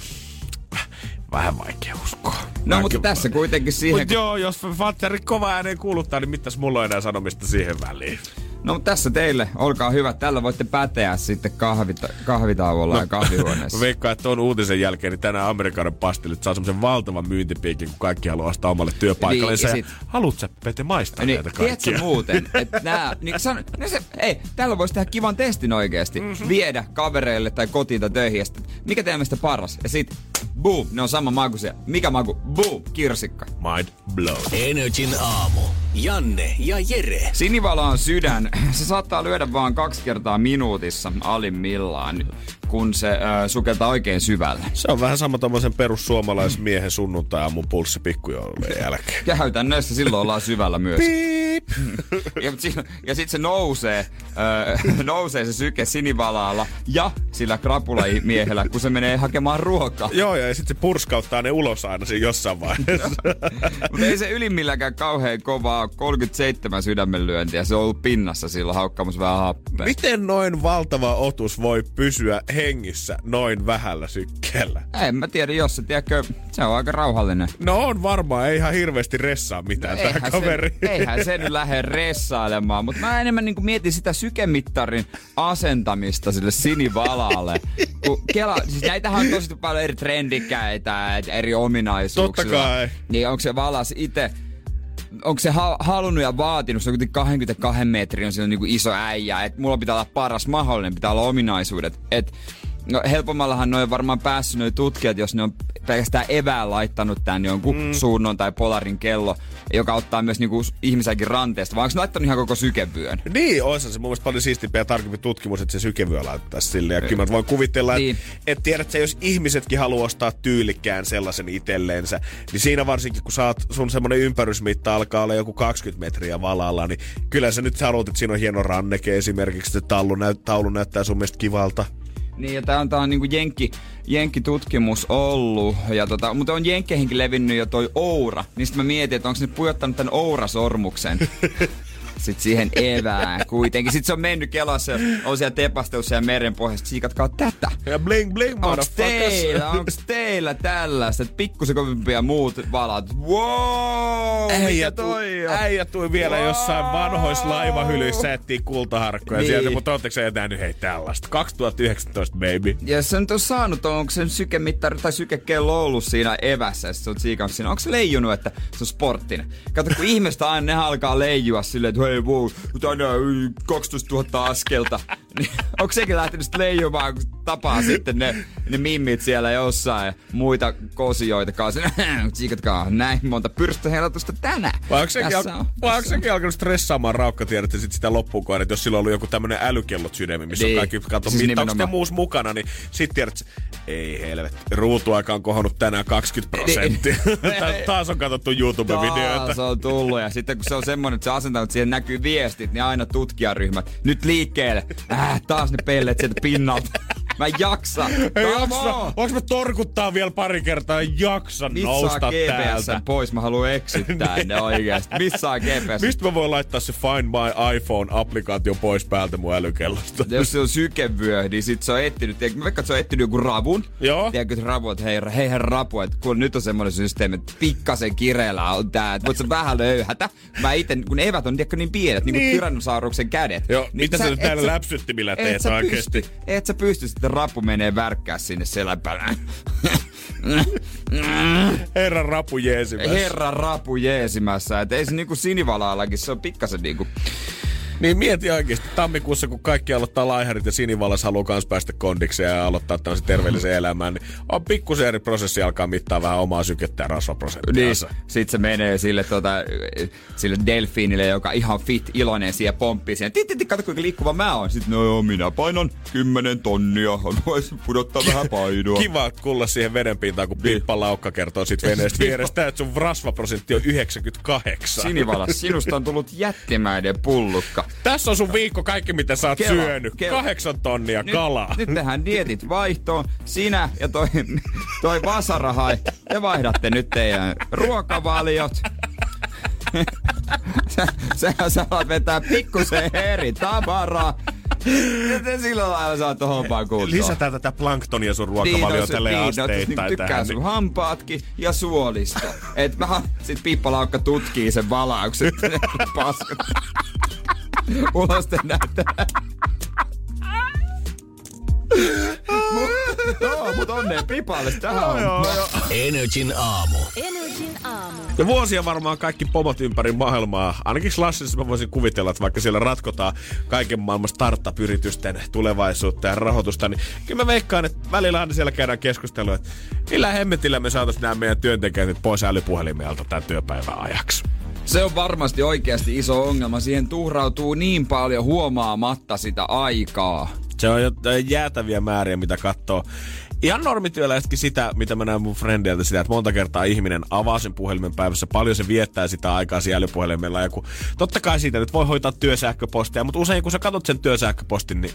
vähän vaikea uskoa. No Mä mutta kyllä- tässä kuitenkin siihen... Mut joo, jos Fatseri kova ääneen kuuluttaa, niin mitäs mulla on enää sanomista siihen väliin? No tässä teille, olkaa hyvät. Tällä voitte päteä sitten kahvita- kahvitauolla no. ja kahvihuoneessa. Mä veikkaan, että tuon uutisen jälkeen niin tänään Amerikan pastillit saa semmoisen valtavan myyntipiikin, kun kaikki haluaa ostaa omalle työpaikalle. Niin, ja sit- haluut sä Pete maistaa Niin, näitä kaikkia? tiedätkö muuten, että nää, niin san, no se, ei, tällä voisi tehdä kivan testin oikeesti. Mm-hmm. Viedä kavereille tai kotiin tai töihin ja sitten, mikä teidän mielestä paras? Ja sit, boom, ne on sama makuisia. Mikä maku? Boom, kirsikka. Mind blown. Energin aamu. Janne ja Jere. Sinivala on sydän. Se saattaa lyödä vaan kaksi kertaa minuutissa alimmillaan, kun se äh, sukeltaa oikein syvälle. Se on vähän sama tommosen perussuomalaismiehen sunnuntai-aamun pulssi pikkujoulujen jälkeen. Käytännössä silloin ollaan syvällä myös. Piip! Ja, si- ja sitten se nousee, öö, nousee se syke sinivalaalla ja sillä krapulamiehellä, kun se menee hakemaan ruokaa. Joo, ja sitten se purskauttaa ne ulos aina siinä jossain vaiheessa. Mutta ei se ylimmilläkään kauhean kovaa, ole. 37 sydämenlyöntiä. Se on ollut pinnassa silloin haukkaamassa vähän happea. Miten noin valtava otus voi pysyä hengissä noin vähällä sykkeellä? En mä tiedä, jos se, tiedätkö, se on aika rauhallinen. No on varmaan, ei ihan hirveästi ressaa mitään no, tämä eihän kaveri. Se, eihän se nyt lähde ressailemaan, mutta mä enemmän niin mietin sitä sykemittarin asentamista sille sinivalalle. Kun Kela, siis näitähän on tosi paljon eri trendikkäitä, et eri ominaisuuksia. Totta kai. Niin onko se valas itse onko se ha- halunnut ja vaatinut, se on kuitenkin 22 metrin on siellä niinku iso äijä, että mulla pitää olla paras mahdollinen, pitää olla ominaisuudet. Et, no helpommallahan noin varmaan päässyt noin tutkijat, jos ne on pelkästään evään laittanut tän jonkun mm. suunnon tai polarin kello, joka ottaa myös niinku ihmisenkin ranteesta, vai onko ne laittanut ihan koko sykevyön? Niin, olisi se mun mielestä paljon siistimpiä ja tarkempi tutkimus, että se sykevyö laitettaisiin sille. Ja kyllä mä voin kuvitella, että Niin. et tiedät, että jos ihmisetkin haluaa ostaa tyylikkään sellaisen itselleensä, niin siinä varsinkin, kun saat, sun semmoinen ympärysmitta alkaa olla joku 20 metriä valalla, niin kyllä sä nyt haluat, että siinä on hieno ranneke esimerkiksi, että taulu, näyt, taulu näyttää sun mielestä kivalta. Niin, ja tää on, tää on niinku jenkki, jenkkitutkimus ollut, ja tota, mutta on jenkkeihinkin levinnyt jo toi Oura, niin sit mä mietin, että onko ne pujottanut tän Oura-sormuksen. Sitten siihen evään kuitenkin. Sitten se on mennyt kelassa on siellä tepastelussa ja meren pohjassa. Siikatkaa tätä. Ja bling bling, Onks teillä, onks teillä tällaista, että pikkusen kovimpia muut valat? Wow, Äijä toi on? äijä tui vielä Wow. jossain vanhoissa laivahylyissä etsii kultaharkkoja Niin. sieltä, mutta ootteko sä nähnyt hei tällaista? 2019 baby. Ja se nyt on saanut, onko sen sykemittari tai sykekello ollut siinä evässä, ja sit se on siikannut siinä. Onko se leijunut, että se on sporttinen? Kato, kun ihmistä aina ne alkaa leijua silleen, että hei wow, tänään y, 12 000 askelta. Niin, onko sekin lähtenyt leijumaan, kun tapaa sitten ne, ne mimmit siellä jossain ja muita kosioita kanssa. Siikatkaa näin monta pyrstöhelatusta tänään. Vai onko sekin, al- on- vai onko sekin alkanut stressaamaan raukkatiedot ja sit sitä loppuun että jos sillä on ollut joku tämmönen älykellot sydämi, missä Niin. on kaikki kato Siis mittaukset ja muus mukana, niin sit tiedät, Ei helvetti. Ruutuaika on kohonnut tänään 20 prosenttia. Ta- Taas on katsottu YouTube-videoita. Taas on tullut ja sitten kun se on semmonen, että se asentanut, että siihen näkyy viestit, niin aina tutkijaryhmät. Nyt liikkeelle. Äh, taas ne pellet sieltä pinnalta. Mä en jaksa. Ei jaksa. on. Onks mä torkuttaa vielä pari kertaa? Ei jaksa Missä nousta GPS täältä. pois? Mä haluan eksyttää ne oikeesti. Missä on GPS? Mistä mä voin laittaa se Find My iPhone-applikaatio pois päältä mun älykellosta? Jos se on sykevyö, niin sit se on tiedätkö, mä veikkaan, että se on etsinyt joku ravun. Joo. Tiedätkö, että rapu, että hei, hei, hei rapu, että kun nyt on semmoinen systeemi, että pikkasen kireellä on tää, että voit sä vähän löyhätä. Mä ite, kun evät on tiedätkö, niin pienet, niin kuin Niin. Tyrannosauruksen kädet. Joo, niin mitä sä nyt et näillä läpsyttimillä et teet sä oikeesti? Pysty, et sä pysty sitten rapu menee värkkää sinne selän päälle. Herran rapu jeesimässä. Herran rapu jeesimässä. Et ei se niinku sinivalaallakin, se on pikkasen niinku... Niin mieti oikeesti tammikuussa, kun kaikki aloittaa laiharit ja sinivallas haluaa kans päästä kondikseen ja aloittaa tämmöisen terveellisen elämän, niin on pikkusen eri prosessi alkaa mittaa vähän omaa sykettä ja Niin, rasvaprosenttiansa. sit se menee sille, tota, sille delfiinille, joka ihan fit, iloinen siellä pomppii siihen. Titti, kato kuinka liikkuva mä oon. Sitten no joo, minä painan 10 tonnia, haluaisin pudottaa vähän painoa. Kiva kuulla siihen vedenpintaan, kun Pippa Laukka kertoo sit veneestä vierestä, että sun rasvaprosentti on 98. Sinivalas, sinusta on tullut jättimäinen pullukka. Tässä on sun viikko kaikki, mitä sä oot Kela, syönyt. kela. Kahdeksan tonnia kalaa. Nyt tehdään dietit vaihtoon. Sinä ja toi, toi vasarahai, te vaihdatte nyt teidän ruokavaliot. sä, sä, sä alat vetää pikkusen eri tavaraa. Ja te sillä lailla saat hompaan kuntoon. Lisätään tätä planktonia sun Niin, ruokavalio no, se- tälle niin, no, asteittain niin, tykkää sun hampaatkin ja suolisto. Et mä sit Pippa Laukka tutkii sen valauksen. Paskat. Uloste näyttää. Joo, mut onneen Pipalle. Tähän on. Energin aamu. Energin aamu. Ja vuosia varmaan kaikki pomot ympäri maailmaa. Ainakin klassisessa mä voisin kuvitella, että vaikka siellä ratkotaan kaiken maailman startup-yritysten tulevaisuutta ja rahoitusta, niin kyllä mä veikkaan, että välillä aina siellä käydään keskustelua, että millä hemmetillä me saataisiin nämä meidän työntekijät pois älypuhelimelta tämän työpäivän ajaksi. Se on varmasti oikeasti iso ongelma. Siihen tuhrautuu niin paljon huomaamatta sitä aikaa. Se on jäätäviä määriä, mitä katsoo. Ihan normityöläisetkin sitä, mitä mä näen mun frendeiltä sitä, että monta kertaa ihminen avaa sen puhelimen päivässä, paljon se viettää sitä aikaa siellä älypuhelimella. Ja kun, totta kai siitä nyt voi hoitaa työsähköpostia, mutta usein kun sä katsot sen työsähköpostin, niin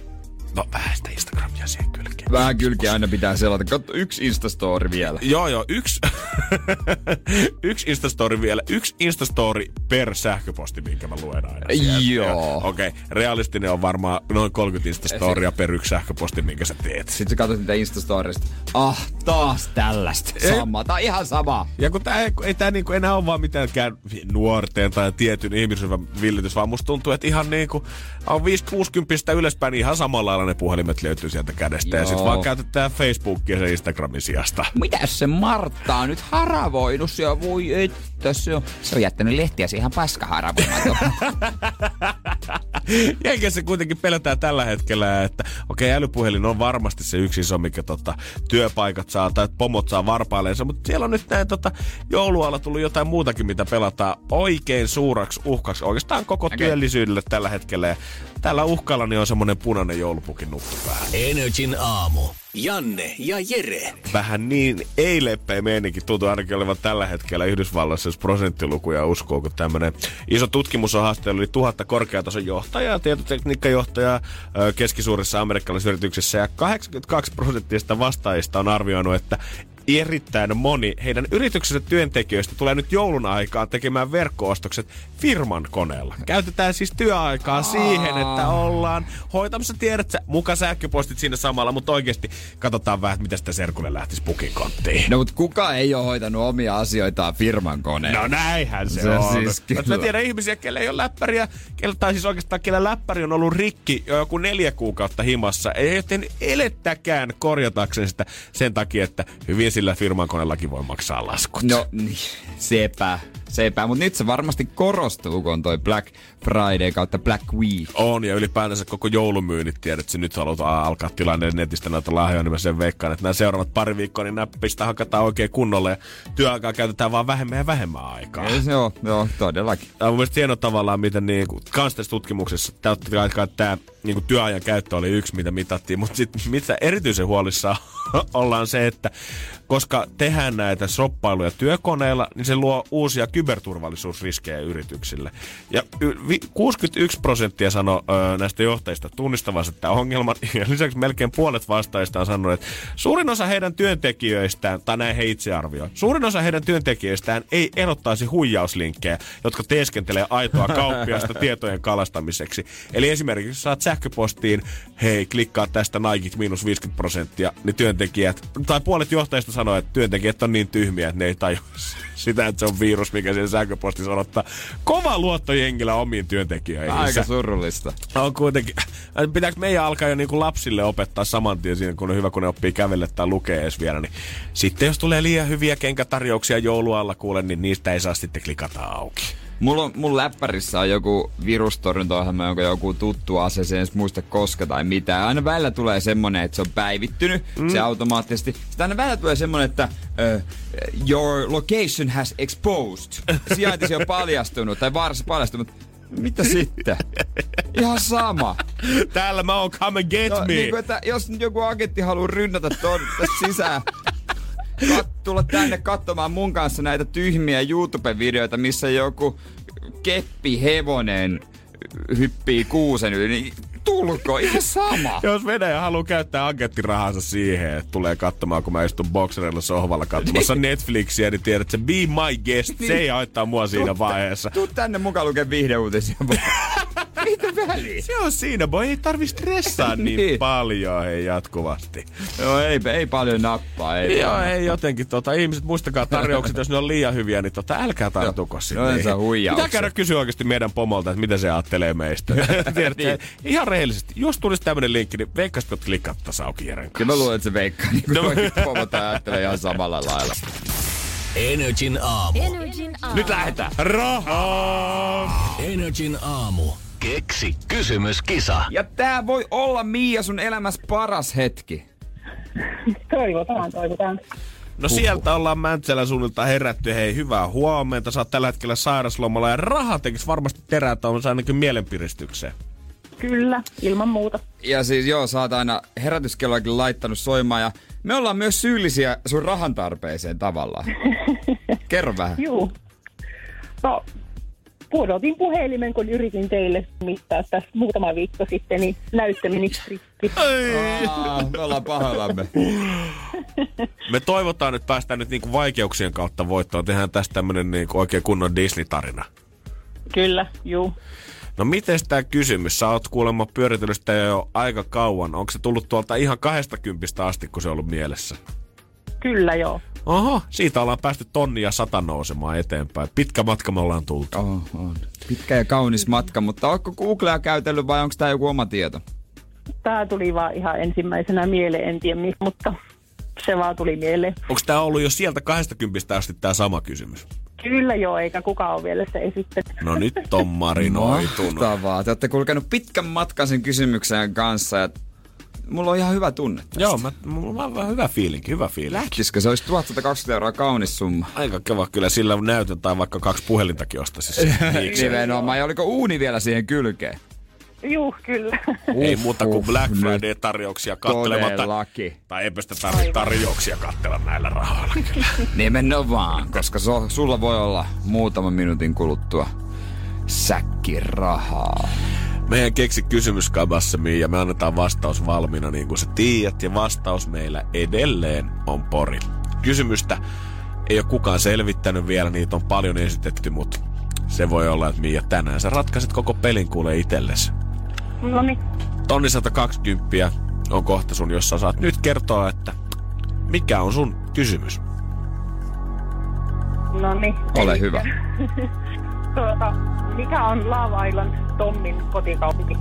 no vähän sitä Instagramia siihen kylkeen. Vähän kylkiä aina pitää selata. Katso yksi Instastory vielä. Joo, joo, yksi, yksi Instastory vielä, yksi Instastory per sähköposti, minkä mä luen aina. sieltä. Joo. Okei, okay. realistinen on varmaan noin 30 Instastorya per yksi sähköposti, minkä sä teet. Sitten sä katsot niitä Instastorista. Ah, taas tällaista. Sama. Tää on ihan sama. Ja kun tää, ei- ei tää niinku enää ole vaan mitenkään nuorten tai tietyn ihmisryhmän villitys, vaan musta tuntuu, että ihan niinku on 5-60 ylöspäin, niin ihan samalla lailla ne puhelimet löytyy sieltä kädestä. Ja sit Joo. vaan käytetään Facebookia sen Instagramin sijasta. Mitäs se Martta on nyt haravoinut siellä? Voi että se on. Se on jättänyt lehtiä siihen ihan paskaharavoimaan. Eikä se kuitenkin pelätään tällä hetkellä, että okei, okay, älypuhelin on varmasti se yksi iso, mikä tota, työpaikat saa tai pomot saa varpaileensa, mutta siellä on nyt näin tota, joulualla tullut jotain muutakin, mitä pelataan oikein suuraksi uhkaksi oikeastaan koko okay. työllisyydelle tällä hetkellä. Ja tällä uhkalla niin on semmoinen punainen joulupukin nuppu päällä. Energin aamu. Janne ja Jere. Vähän niin ei-leppeä meininki. Tuntuu ainakin olevan tällä hetkellä Yhdysvalloissa, jos prosenttilukuja uskoo, kun tämmöinen iso tutkimus on haastellut yli tuhatta korkeatason johtajaa, tietotekniikkajohtajaa keskisuurissa amerikkalaisissa yrityksissä. Ja 82 prosenttista vastaajista on arvioinut, että erittäin moni heidän yrityksensä työntekijöistä tulee nyt joulun aikaan tekemään verkkoostokset firman koneella. Käytetään siis työaikaa siihen, että ollaan hoitamassa, tiedät sä, muka sähköpostit siinä samalla, mutta oikeasti katsotaan vähän, mitä sitä serkulle lähtisi pukin konttiin. no mut kuka ei ole hoitanut omia asioitaan firman koneella? No näinhän se, Se on. siis Mutta kyllä. mä tiedän ihmisiä, kelle ei ole läppäriä, kelle, tai siis oikeastaan kelle läppäri on ollut rikki jo joku neljä kuukautta himassa. Ei ole tehnyt elettäkään korjatakseen sitä sen takia, että hyvin sillä firman koneellakin voi maksaa laskut. No niin, sepä. Seipää. Mutta nyt se varmasti korostuu, kun on toi Black Friday kautta Black Week. On, ja ylipäänsä koko joulumyynnit tiedät, että nyt halutaan alkaa tilanne netistä näitä lahjoja, niin mä sen veikkaan, että nämä seuraavat pari viikkoa, niin näppistä hakataan oikein kunnolle, ja työaikaa käytetään vaan vähemmän ja vähemmän aikaa. Joo, joo, todellakin. Tämä on mun mielestä hieno tavallaan, miten niin, kans tässä tutkimuksessa, tämä niin kuin työajan käyttö oli yksi, mitä mitattiin, mutta sitten mitä erityisen huolissa ollaan se, että koska tehdään näitä shoppailuja työkoneilla, niin se luo uusia kyberturvallisuusriskejä yrityksille. Ja 61 prosenttia sanoi näistä johtajista tunnistavansa tämä ongelman, ja lisäksi melkein puolet vastaajista on sanonut, että suurin osa heidän työntekijöistään, tai näin he itse arvioi, suurin osa heidän työntekijöistään ei erottaisi huijauslinkkejä, jotka teeskentelee aitoa kauppiasta tietojen kalastamiseksi. Eli esimerkiksi saat sähköpostiin, hei, klikkaa tästä Nike miinus 50 prosenttia, niin työntekijät, tai puolet johtajista sanoo, että työntekijät on niin tyhmiä, että ne ei tajua sitä, että se on virus, mikä sen sähköpostissa odottaa. Kova luotto jengillä omiin työntekijöihin. Aika surullista. On kuitenkin. Pitääkö meidän alkaa jo niinku lapsille opettaa saman tien siinä, kun on hyvä, kun ne oppii kävelle tai lukee edes vielä. Niin sitten jos tulee liian hyviä kenkätarjouksia joulualla kuule, niin niistä ei saa sitten klikata auki. Mulla on, mun läppärissä on joku virustorjuntaohjelma, jonka joku tuttu ase, se ei muista koska tai mitä. Aina välillä tulee semmonen, että se on päivittynyt, mm. se automaattisesti. Sitten aina välillä tulee semmonen, että uh, your location has exposed. Sijaintisi on paljastunut tai vaarassa paljastunut. Mitä sitten? Ihan sama. Täällä mä oon come and get no, me. Niin kuin, että jos joku agentti haluaa rynnätä tuonne sisään, kat- tulla tänne katsomaan mun kanssa näitä tyhmiä YouTube-videoita, missä joku keppi hevonen hyppii kuusen yli, niin tulko, ihan sama. Jos Venäjä haluaa käyttää agenttirahansa siihen, että tulee katsomaan, kun mä istun bokserilla sohvalla katsomassa niin. Netflixiä, niin tiedät, että se be my guest, niin. se ei haittaa mua siinä tuu, vaiheessa. Tuu tänne mukaan lukee viihdeuutisia. Mitä väliä? Se on siinä, boy. Ei tarvi stressaa niin. niin paljon hei, jatkuvasti. Joo, ei, ei paljon nappaa. Ei Joo, paljon. ei jotenkin. Tota, ihmiset, muistakaa tarjoukset, jos ne on liian hyviä, niin tota, älkää tartuko sinne. Joo, se Pitää käydä kysyä oikeasti meidän pomolta, että mitä se ajattelee meistä. Tiedät, niin. Ihan rehellisesti. Jos tulisi tämmöinen linkki, niin veikkaisit, että klikkattaisiin auki Jeren kanssa. Kyllä mä luulen, että se veikkaa. Niin kuin no. pomot ajattelee ihan samalla lailla. Energin aamu. Energin aamu. Nyt lähdetään. Rahaa! Energin aamu. Keksi kysymyskisa. Ja tää voi olla Miia sun elämässä paras hetki. toivotaan, toivotaan. No sieltä ollaan Mäntsälän suunnilta herätty. Hei, hyvää huomenta. Sä oot tällä hetkellä sairaslomalla ja raha tekisi varmasti terää on ainakin mielenpiristykseen. Kyllä, ilman muuta. Ja siis joo, sä oot aina herätyskelloakin laittanut soimaan ja me ollaan myös syyllisiä sun rahan tarpeeseen tavallaan. Kerro vähän. Joo. No, pudotin puhelimen, kun yritin teille mittaa tässä muutama viikko sitten, niin näyttö meni me ollaan pahoillamme. Me toivotaan, että päästään nyt niinku vaikeuksien kautta voittoon. Tehdään tästä tämmönen niinku oikein kunnon Disney-tarina. Kyllä, juu. No miten tämä kysymys? Sä oot kuulemma pyöritellyt sitä jo aika kauan. Onko se tullut tuolta ihan kahdesta kympistä asti, kun se on ollut mielessä? Kyllä joo. Oho, siitä ollaan päästy tonnia sata nousemaan eteenpäin. Pitkä matka me ollaan tultu. Oh, on. Pitkä ja kaunis matka, mutta onko Googlea käytellyt vai onko tämä joku oma tieto? Tämä tuli vaan ihan ensimmäisenä mieleen, en tiedä mutta se vaan tuli mieleen. Onko tämä ollut jo sieltä 20 asti tämä sama kysymys? Kyllä joo, eikä kukaan ole vielä se esittänyt. No nyt on marinoitunut. Mahtavaa. Te olette kulkenut pitkän matkan sen kysymyksen kanssa ja mulla on ihan hyvä tunne tästä. Joo, mä, mulla on hyvä fiilinki, hyvä fiilinki. Lähtisikö? Se olisi 1120 euroa kaunis summa. Aika kiva kyllä, sillä näytön tai vaikka kaksi puhelintakin ostaisi. Nimenomaan. Ja oliko uuni vielä siihen kylkeen? Juu, kyllä. Uh, Ei muuta kuin Black Friday-tarjouksia kattelematta. Tai eipä sitä tarvitse tarjouksia kattella näillä rahoilla. Nimenomaan, koska so, sulla voi olla muutaman minuutin kuluttua säkki rahaa. Meidän keksi kysymys ja me annetaan vastaus valmiina niin kuin sä tiedät. Ja vastaus meillä edelleen on pori. Kysymystä ei ole kukaan selvittänyt vielä, niitä on paljon esitetty, mutta se voi olla, että Miia tänään sä ratkaiset koko pelin kuule itsellesi. No niin. Tonni 120 on kohta sun, jossa saat nyt kertoa, että mikä on sun kysymys. No niin. Ole hyvä. tuota, mikä on Love Island Tommin kotikaupunki?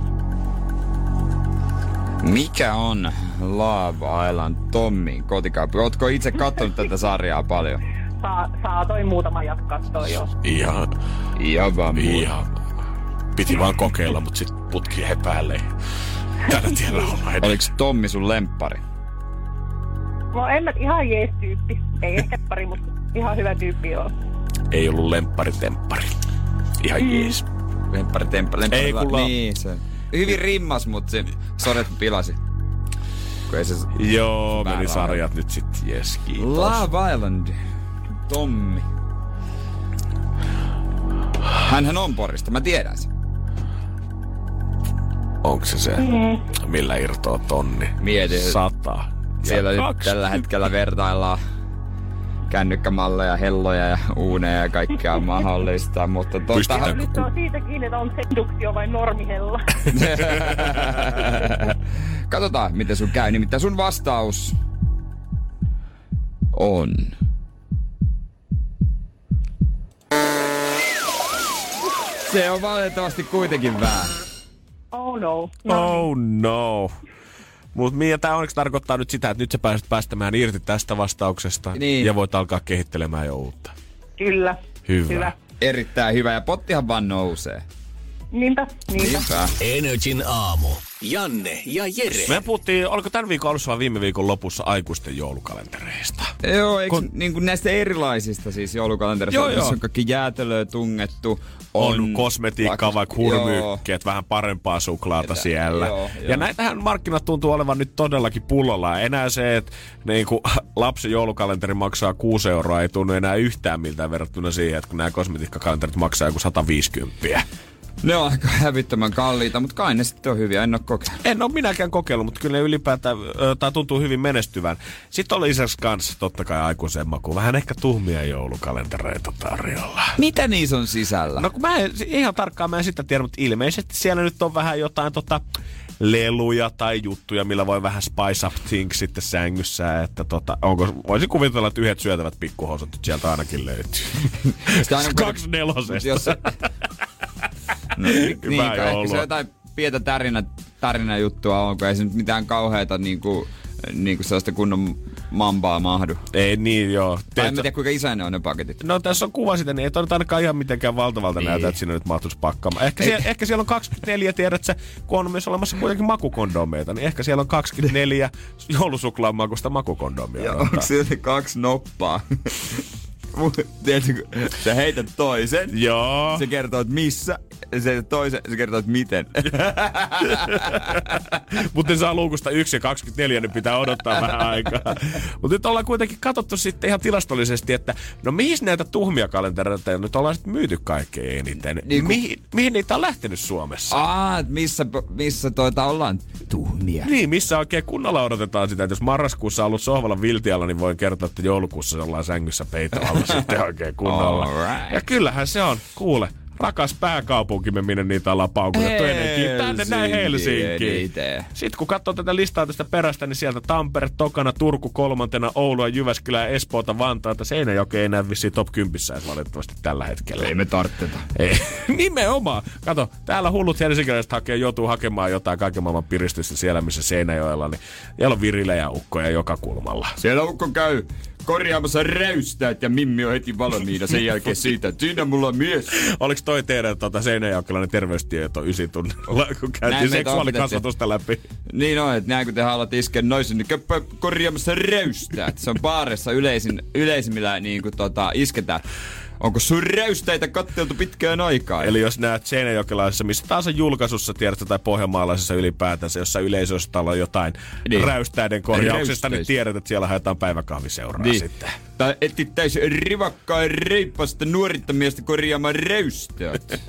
Mikä on Love Island Tommin kotikaupunki? Ootko itse katsonut tätä sarjaa paljon? saa, saatoin muutama jatkaa toi jo. Ihan, Ihan vaan ihan. Piti vaan kokeilla, mutta sit putki jäi päälle. Tällä tiellä ollaan edelleen. Oliko Tommi sun lemppari? No en mä ihan jees tyyppi. Ei ehkä pari, mutta ihan hyvä tyyppi on. Ei ollut lemppari temppari. Ihan jees. Lemppari, temppari, lemppari. Ei, kun la- Niin, se. Hyvin rimmas, mutta se soret pilasi. Kun ei se... Joo, meni sarjat nyt sit. Jes, kiitos. Love Island. Tommi. Hänhän on Porista, mä tiedän sen. Onko se se, millä irtoaa tonni? Mieti. Sata. Siellä nyt tällä hetkellä vertaillaan kännykkämalleja, helloja ja uuneja ja kaikkea mahdollista, mutta Pystytäänkö- tota... Nyt se on siitä kiinni, että on seduktio vai normihella. Katsotaan, miten sun käy. Nimittäin sun vastaus on... Se on valitettavasti kuitenkin väärin. Oh no. no. Oh no. Mutta Mia, tämä onneksi tarkoittaa nyt sitä, että nyt sä pääset päästämään irti tästä vastauksesta Niin. ja voit alkaa kehittelemään jo uutta. Kyllä. Hyvä. Hyvä. Erittäin hyvä ja pottihan vaan nousee. Niinpä, niinpä. Niinpä. Energin aamu. Janne ja Jere. Me puhuttiin, oliko tämän viikon alussa vai viime viikon lopussa aikuisten joulukalentereista? Joo, eikö Kun- Kun... niin kuin näistä erilaisista siis joulukalenterista, Joo, jossa joo. on kaikki jäätelöä tungettu. On, on kosmetiikkaa, vaikka hurmykkeet, vähän parempaa suklaata Että- siellä. joo, ja joo. näitähän markkinat tuntuu olevan nyt todellakin pullolla. Enää se, että niin kuin, lapsen joulukalenteri maksaa 6 euroa, ei tunnu enää yhtään miltään verrattuna siihen, että kun nämä kosmetiikkakalenterit maksaa joku 150. Ne on aika hävittömän kalliita, mutta kai ne sitten on hyviä, en oo kokeillut. En ole minäkään kokeillut, mutta kyllä ne ylipäätään, ö, tai tuntuu hyvin menestyvän. Sitten on lisäksi kanssa totta kai aikuisen maku. Vähän ehkä tuhmia joulukalentereita tarjolla. Mitä niissä on sisällä? No kun mä en, ihan tarkkaan mä en sitä tiedä, mutta ilmeisesti siellä nyt on vähän jotain tota leluja tai juttuja, millä voi vähän spice up things sitten sängyssä, että tota, onko, voisin kuvitella, että yhdet syötävät pikkuhousut sieltä ainakin löytyy. Sitä aina- Kaksi nelosesta. Jos. no, niin, Hyvää kai, ehkä se jotain pientä tarina, tarinajuttua on, kun ei se nyt mitään kauheita niinku, niinku sellaista kunnon mambaa mahdu. Ei niin joo. Tai en tiedä kuinka isoja ne on ne paketit. No tässä on kuva sitä, niin ei toi nyt ainakaan ihan mitenkään valtavalta Niin. niin. näytä, että siinä nyt mahtuisi pakkaamaan. Ehkä, siellä, ehkä siellä on 24, tiedät sä, kun on myös olemassa kuitenkin makukondomeita, niin ehkä siellä on 24 joulusuklaa makusta makukondomia. Ja onko silti kaksi noppaa? Tiedätkö, sä heität toisen, Joo. se kertoo, että missä, se toisen, se kertoo, että miten. Mutta saa luukusta 1 ja 24, niin pitää odottaa vähän aikaa. Mutta nyt ollaan kuitenkin katsottu sitten ihan tilastollisesti, että no mihin näitä tuhmia kalentereita nyt ollaan sitten myyty kaikkein eniten. Niin kun- mihin, mihin niitä on lähtenyt Suomessa? Aa, missä, missä toita ollaan tuhmia. Niin, missä oikein kunnolla odotetaan sitä, että jos marraskuussa on ollut sohvalla viltialla, niin voin kertoa, että joulukuussa ollaan sängyssä peitoalla sitten oikein kunnolla. Alright. Ja kyllähän se on, kuule, rakas pääkaupunkimme, minne niitä ollaan paukutettu ennenkin. Tänne näin Helsinkiin. Sitten kun katsoo tätä listaa tästä perästä, niin sieltä Tampere, Tokana, Turku kolmantena, Oulua, Jyväskylää, Espoota, Vantaata, Seinäjoki ei näy vissiin top 10 edes valitettavasti tällä hetkellä. Ei me tartteta. Ei. Nimenomaan. Kato, täällä hullut helsinkiläiset hakee, joutuu hakemaan jotain kaiken maailman piristystä siellä, missä Seinäjoella, niin siellä on virilejä ukkoja joka kulmalla. Siellä ukko käy korjaamassa räystäät ja Mimmi on heti valmiina sen jälkeen siitä, että siinä mulla on mies. Oliko toi teidän tota, seinäjokelainen terveystieto ysi tunnilla, kun käytiin seksuaalikasvatusta läpi? Niin on, että näin kun te haluat iskeä noisen, niin käppä korjaamassa räystäät. Se on baarissa yleisin, yleisimmillä niin kuin tota, isketään. Onko sun räystäitä katteltu pitkään aikaa? Eli jos näet Seinäjokelaisessa, missä taas on julkaisussa, tiedätkö, tai pohjanmaalaisessa ylipäätänsä, jossa yleisöstä on jotain Niin. räystäiden korjauksesta, niin tiedät, että siellä haetaan päiväkahviseuraa niin. sitten. Tai etsittäis rivakkaa reippasta nuoritta miestä korjaamaan räystäät.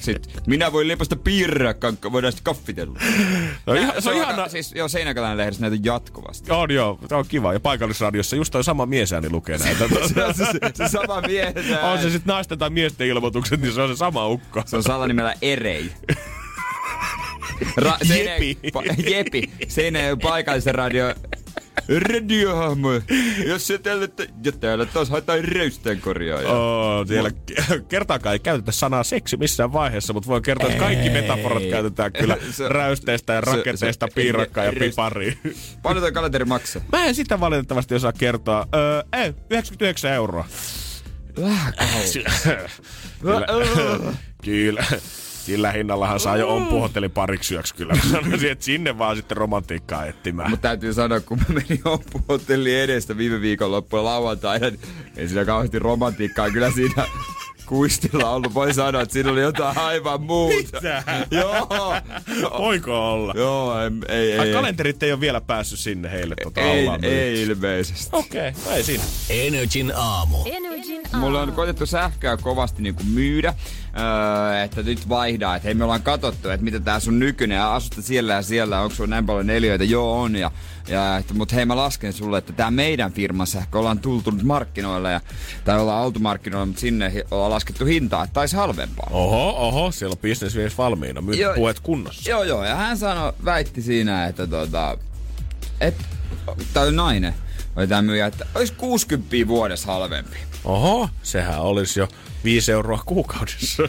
Sitten minä voin leipasta piirrää, kankka, voidaan sitten kaffitella. No, Nää- ihan, se on ihana. Siis joo, Seinäkälän lehdessä näitä jatkuvasti. On joo, se on kiva. Ja paikallisradiossa just toi sama miesääni lukee näitä. se, on se, se, se sama mies. on se sitten naisten tai miesten ilmoitukset, niin se on se sama ukko. Se on salanimellä Erei. Ra- Jepi. Pa- Jepi. Seinäjoen paikallisen radio radiohahmoja. Jos se täällä, ja täällä taas haetaan reysteen korjaaja. Oh, siellä kertaakaan ei käytetä sanaa seksi missään vaiheessa, mutta voi kertoa, että kaikki metaforat käytetään kyllä Se- räysteistä ja rakenteista, piirakkaa ja pipariin. Paljon toi kalenteri maksaa? Mä en sitä valitettavasti osaa kertoa. Öö, ei, 99 euroa. Vähän kyllä, kyllä. Sillä hinnallahan saa jo on puhotteli pariksi yöksi kyllä. Sanoisin, että sinne vaan sitten romantiikkaa etsimään. Mutta täytyy sanoa, kun mä menin oppuhotelliin edestä viime viikonloppuna lauantaina, niin ei siinä kauheasti romantiikkaa kyllä siinä kuistilla ollut. Voi sanoa, että siinä oli jotain aivan muuta. Mitä? Joo. Voiko olla? Joo, ei, ei, Ai, ei, kalenterit ei ole vielä päässyt sinne heille tota ei, ei ilmeisesti. Okei, okay, ei siinä. Energin aamu. Mulla on koitettu sähköä kovasti niinku myydä, öö, että nyt vaihdaa, että hei me ollaan katsottu, että mitä tää sun nykyinen, ja asusta siellä ja siellä, onko sulla näin paljon neliöitä, joo on, ja, ja että, mut hei mä lasken sulle, että tää meidän firman sähkö, ollaan tultu nyt markkinoille, ja, tai ollaan oltu markkinoilla, mutta sinne ollaan laskettu hintaa, että taisi halvempaa. Oho, oho, siellä on business mies valmiina. Myy Joo. puhet kunnossa. Joo, joo, ja hän sanoi, väitti siinä, että tota, et, tai nainen, oli tää myyjä, että olisi 60 vuodessa halvempi. Oho, sehän olisi jo 5 euroa kuukaudessa.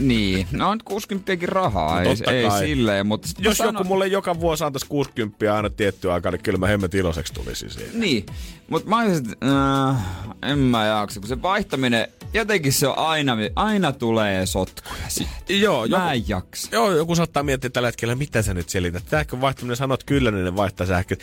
Niin, no on 60 rahaa, ei, totta ei kai. silleen, mutta Jos sanon- joku mulle joka vuosi antaisi 60 aina tiettyä aikaa, niin kyllä mä hemmet iloiseksi tulisin siitä. Niin, mutta mä olisin, että äh, en mä jaksa, kun se vaihtaminen, jotenkin se on aina, aina tulee sotkuja siitä. Joo, joku, Mä en jaksa. joo, joku saattaa miettiä tällä hetkellä, mitä sä nyt selität. Sähkön vaihtaminen sanot kyllä, niin ne vaihtaa sähkö.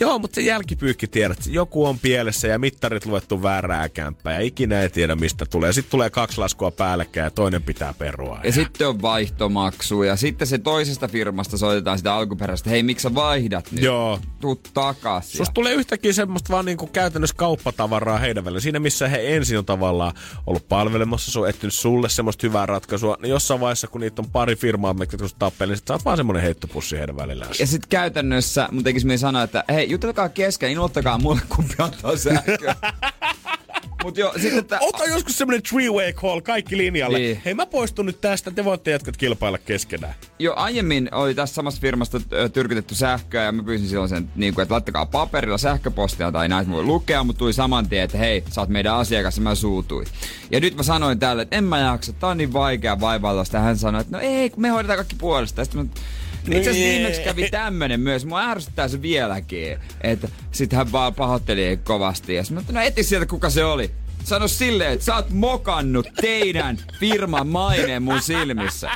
Joo, mutta se jälkipyykki tiedät, että joku on pielessä ja mittarit luettu väärää kämppää ja ikinä ei tiedä mistä tulee. Sitten tulee kaksi laskua päällekkäin ja toinen pitää perua. Ja sitten on vaihtomaksu ja sitten se toisesta firmasta soitetaan sitä alkuperäistä, hei miksi sä vaihdat nyt? Joo. Tuu takas. Susta tulee yhtäkkiä semmoista vaan niinku käytännössä kauppatavaraa heidän välillä. Siinä missä he ensin on tavallaan ollut palvelemassa, se on etsinyt sulle semmoista hyvää ratkaisua, niin jossain vaiheessa kun niitä on pari firmaa, mitkä tuossa tappelee, niin sit sä oot vaan semmoinen heittopussi heidän välillään. Ja sitten käytännössä mun tekisi sanoa, että hei, jutelkaa kesken, ilmoittakaa mulle kumpi antaa sähköä. Mut joo, sitten että... Ota joskus semmonen three-way call, kaikki linjalle. Niin. Hei mä poistun nyt tästä, te voitte jatkat kilpailla keskenään. Jo aiemmin oli tässä samasta firmasta tyrkytetty sähköä ja mä pyysin silloin sen, niin kuin, että laittakaa paperilla sähköpostia tai näitä voi lukea, mutta tuli saman tien, että hei, sä oot meidän asiakas ja mä suutuin. Ja nyt mä sanoin tälle, että en mä jaksa, tää on niin vaikea vaivailla sitä. Hän sanoi, että no ei, kun me hoidetaan kaikki puolesta. Sitten mä, itse asiassa Jee. viimeksi kävi tämmönen myös. Mua ärsyttää se vieläkin. Että sit hän vaan pahoitteli kovasti. Ja sitten että no eti sieltä kuka se oli. Sano silleen, että sä oot mokannut teidän firman maineen mun silmissä.